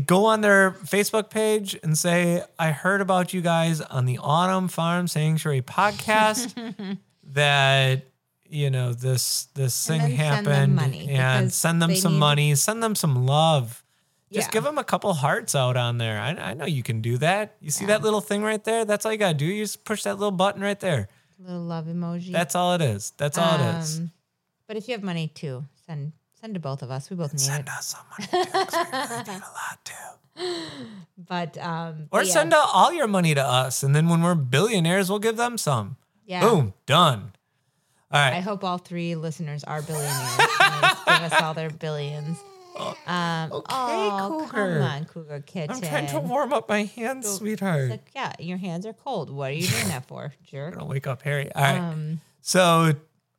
go on their Facebook page and say, I heard about you guys on the Autumn Farm Sanctuary podcast that you know this this And thing then send them happened money, and send them some need- money, send them some love. Just Yeah. give them a couple hearts out on there. I, I know you can do that. You see that little thing right there? That's all you gotta do. You just push that little button right there. Little love emoji. That's all it is. That's all it is. Um, But if you have money too, send send to both of us. We both need Send it. us some money too, we really need a lot too. But um, Or but yeah. send out all your money to us, and then when we're billionaires, we'll give them some. Yeah. Boom, done. All right. I hope all three listeners are billionaires. give us all their billions. Um, Okay, oh, Cougar. come on, Cougar Kitten. I'm trying to warm up my hands, It's sweetheart. like, yeah, your hands are cold. What are you doing that for, I'm jerk? gonna wake up Harry. All right. Um, so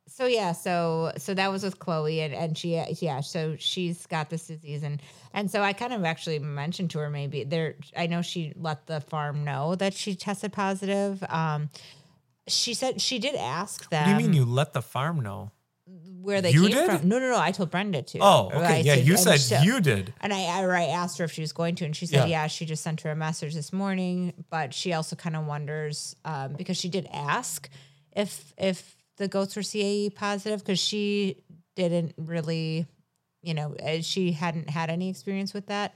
so yeah, so so that was with Chloe, and and she yeah, so she's got this disease, and and so I kind of actually mentioned to her maybe there. I know she let the farm know that she tested positive. Um, she said she did ask them. what do you mean you let the farm know? Where they You came did? from? No, no, no. I told Brenda to. Oh, okay. Right, yeah, so- you said so- you did. And I, I, I asked her if she was going to, and she said, Yeah. yeah, she just sent her a message this morning. But she also kind of wonders um, because she did ask if if the goats were CAE positive because she didn't really, you know, uh, she hadn't had any experience with that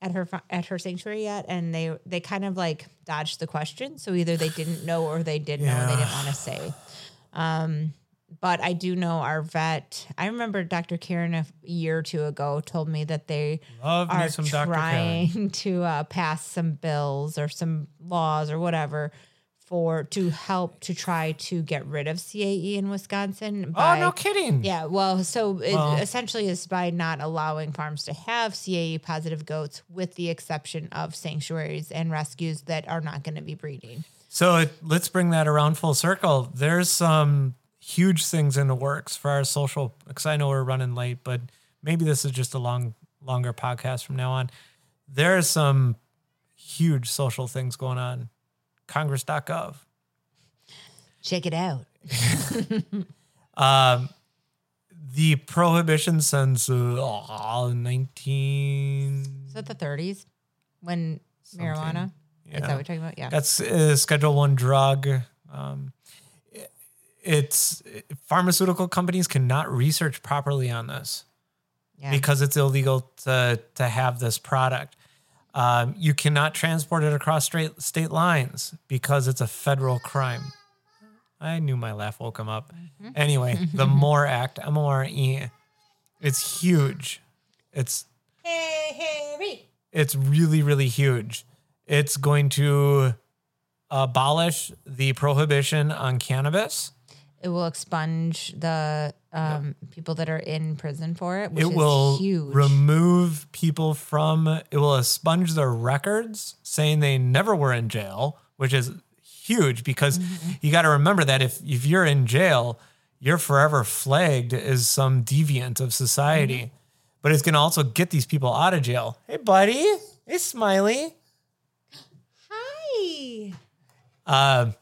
at her at her sanctuary yet, and they they kind of like dodged the question. So either they didn't know or they did know and they didn't want to say. Um, but I do know our vet. I remember Dr. Karen a year or two ago told me that they Love are some Dr. Karen. trying to uh, pass some bills or some laws or whatever for to help to try to get rid of CAE in Wisconsin. Oh, no kidding. Yeah, well, so it Well- essentially is by not allowing farms to have CAE positive goats, with the exception of sanctuaries and rescues that are not going to be breeding. So it, let's bring that around full circle. There's some huge things in the works for our social because I know we're running late, but maybe this is just a long, longer podcast from now on. There are some huge social things going on. Congress.gov. Check it out. Um, the prohibition since uh, 19. Is that the 30s when Something. marijuana? Is that Yeah. what you're talking about? Yeah. That's a Schedule One drug. Um, it's pharmaceutical companies cannot research properly on this yeah. because it's illegal to to have this product. Um, you cannot transport it across straight state lines because it's a federal crime. I knew my laugh will come up. Mm-hmm. Anyway, the MORE Act, M O R E, it's huge. It's hey, Harry. it's really really huge it's going to abolish the prohibition on cannabis It will expunge the um, people that are in prison for it, which it will huge. remove people from it will expunge their records saying they never were in jail which is huge because Mm-hmm. you got to remember that if if you're in jail you're forever flagged as some deviant of society Mm-hmm. but it's going to also get these people out of jail hey buddy hey smiley Hi. Uh,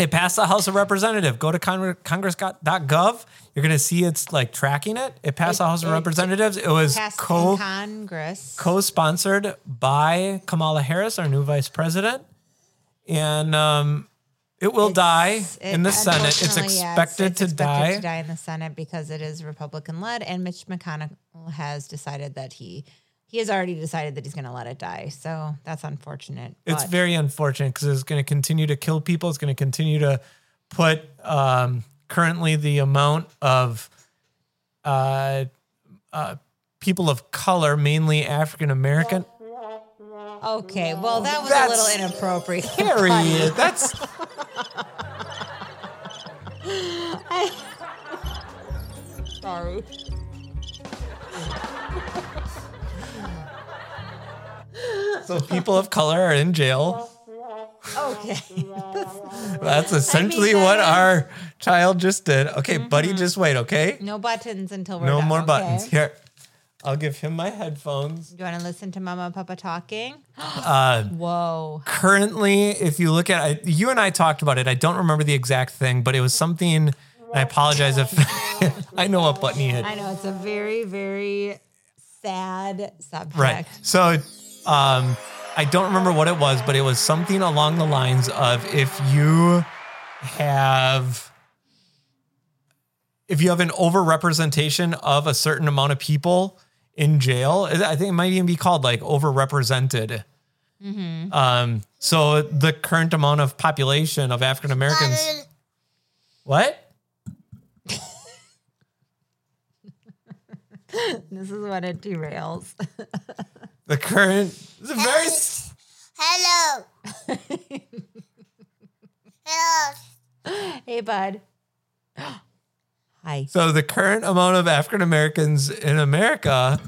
it passed the House of Representative. Go to con- congress.gov. You're going to see it's like tracking it. It passed the House of it Representatives. It was co- Congress. co-sponsored by Kamala Harris, our new vice president, and um, it will die It's- in the Senate. It's yeah, expected, it's to, expected die. to die in the Senate because it is Republican led, and Mitch McConnell has decided that he he has already decided that he's going to let it die. So that's unfortunate. It's but- very unfortunate because it's going to continue to kill people. It's going to continue to put um, currently the amount of uh, uh, people of color, mainly African American. Okay, well that was That's- a little inappropriate. Harry, that's Sorry. So people of color are in jail. Okay. That's essentially that what is- our child just did. Okay, buddy, just wait, okay? No buttons until we're No done, more okay? buttons. Here, I'll give him my headphones. Do you want to listen to Mama and Papa talking? Uh, Whoa. currently, if you look at I, you and I talked about it, I don't remember the exact thing, but it was something. I apologize if I know what button he hit. I know it's a very, very sad subject. Right. So, um, I don't remember what it was, but it was something along the lines of if you have if you have an overrepresentation of a certain amount of people in jail, I think it might even be called like overrepresented. Um, so the current amount of population of African Americans. What? This is what it derails. The current. This is a very. Hello. Hello. hey, bud. Hi. So the current amount of African Americans in America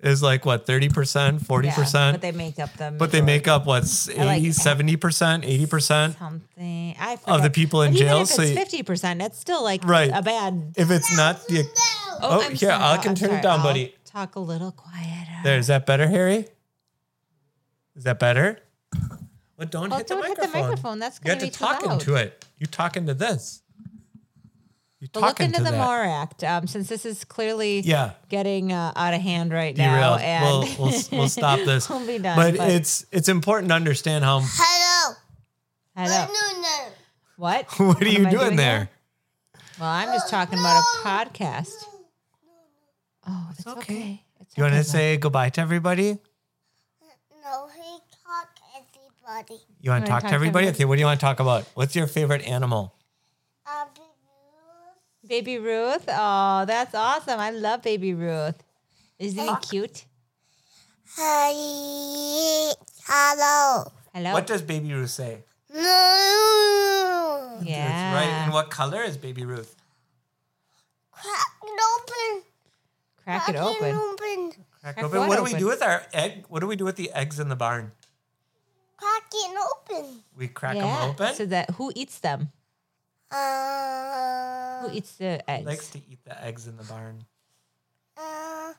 is like what 30%, 40%. Yeah, but they make up the but they make up what's 80, like- 70%, 80%. something. I Of the people in But jail, Even if so it's you- fifty percent, that's still like Right. a bad. If it's not the Oh, I'm here, sorry. I can I'm turn it sorry. down, I'll buddy. Talk a little quieter. There, is that better, Harry? Is that better? Well, don't Well, hit the don't hit the microphone. microphone. That's you have gonna to be too talk loud. into it. You talk into this. You But look into into the that. MORE Act, um, since this is clearly Yeah. getting uh, out of hand right now. Derailed. And We'll, we'll, we'll stop this. We'll be done, But, but- it's it's important to understand how. Hello. Hello. No, no. What? What are you am I doing there? here? Well, I'm just talking about a podcast. Oh, that's okay. It's You want to say goodbye to everybody? No, he talk to everybody. You want to talk, to everybody? Okay, what do you want to talk about? What's your favorite animal? Uh, Baby Ruth. Oh, that's awesome. I love Baby Ruth. Isn't he cute? Hi. Hello. Hello. What does Baby Ruth say? No. yeah. That's right. And what color is Baby Ruth? Crack it open. Crack it open. open. Crack Crack open. what What do we open? do with our egg? What do we do with the eggs in the barn? Crack it open. We crack yeah. them open. So that who eats them? Uh, Who eats the eggs? likes to eat the eggs in the barn. uh,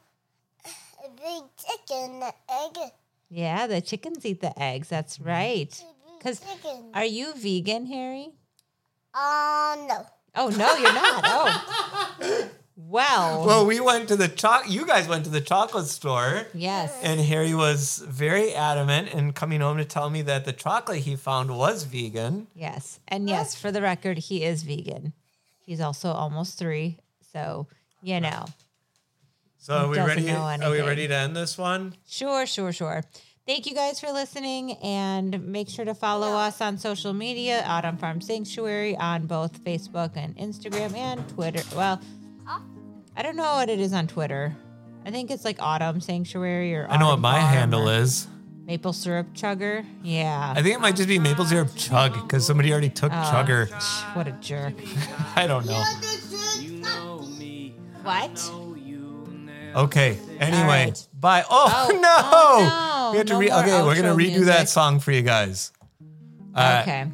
a big chicken, egg. yeah, the chickens eat the eggs. That's right. Because are you vegan, Harry? Uh, no. Oh no, you're not. Oh. Well. Well, we went to the choc. You guys went to the chocolate store, yes. and Harry was very adamant in coming home to tell me that the chocolate he found was vegan. Yes. And yes, for the record, he is vegan. He's also almost three. So, you know. So are we ready? Are we ready to end this one? Sure, sure, sure. Thank you guys for listening and make sure to follow us on social media, Autumn Farm Sanctuary on both Facebook and Instagram and Twitter. Well, I don't know what it is on Twitter. I think it's like Autumn Sanctuary or I know what Autumn my Farm handle or is. Maple syrup chugger. Yeah. I think it might just be maple syrup chug because somebody already took Oh. chugger. what a jerk. I don't know. You know me. What? know you and there's Okay. Anyway, right. bye. Oh, Oh, no! oh, no. We have to No re- more okay, we're gonna outro redo that song for you guys. All right, Okay.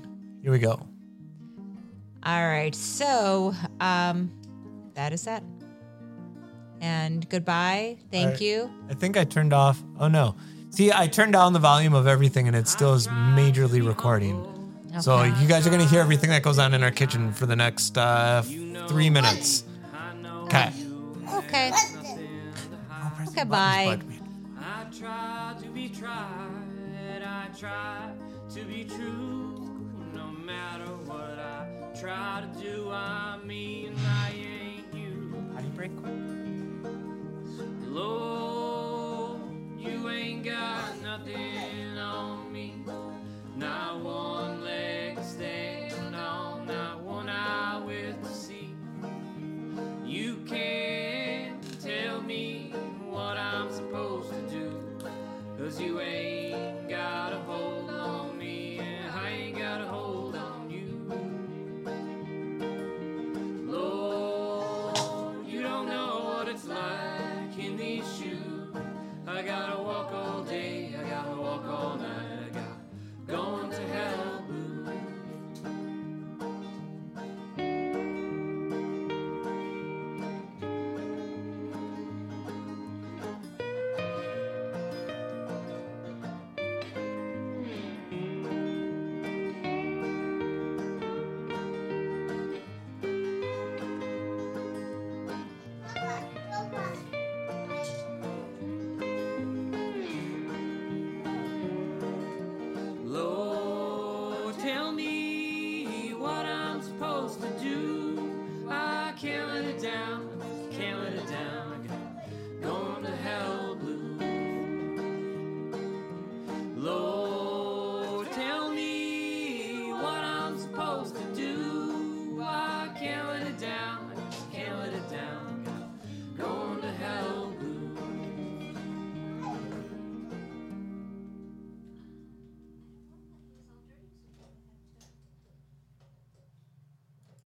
Here we go. All right. So, um, that is that. And goodbye. Thank All right. you. I think I turned off. Oh no. See, I turned down the volume of everything and it still is majorly recording. So you guys are gonna hear everything that goes on in our kitchen for the next uh, three minutes. Okay. Okay. Okay, bye. I try to be tried, I try to be true. No matter what I try to do, I mean I ain't Lord, you ain't got nothing on me. Not one leg stand on, not one eye with to see. You can't tell me what I'm supposed to do, cause you ain't.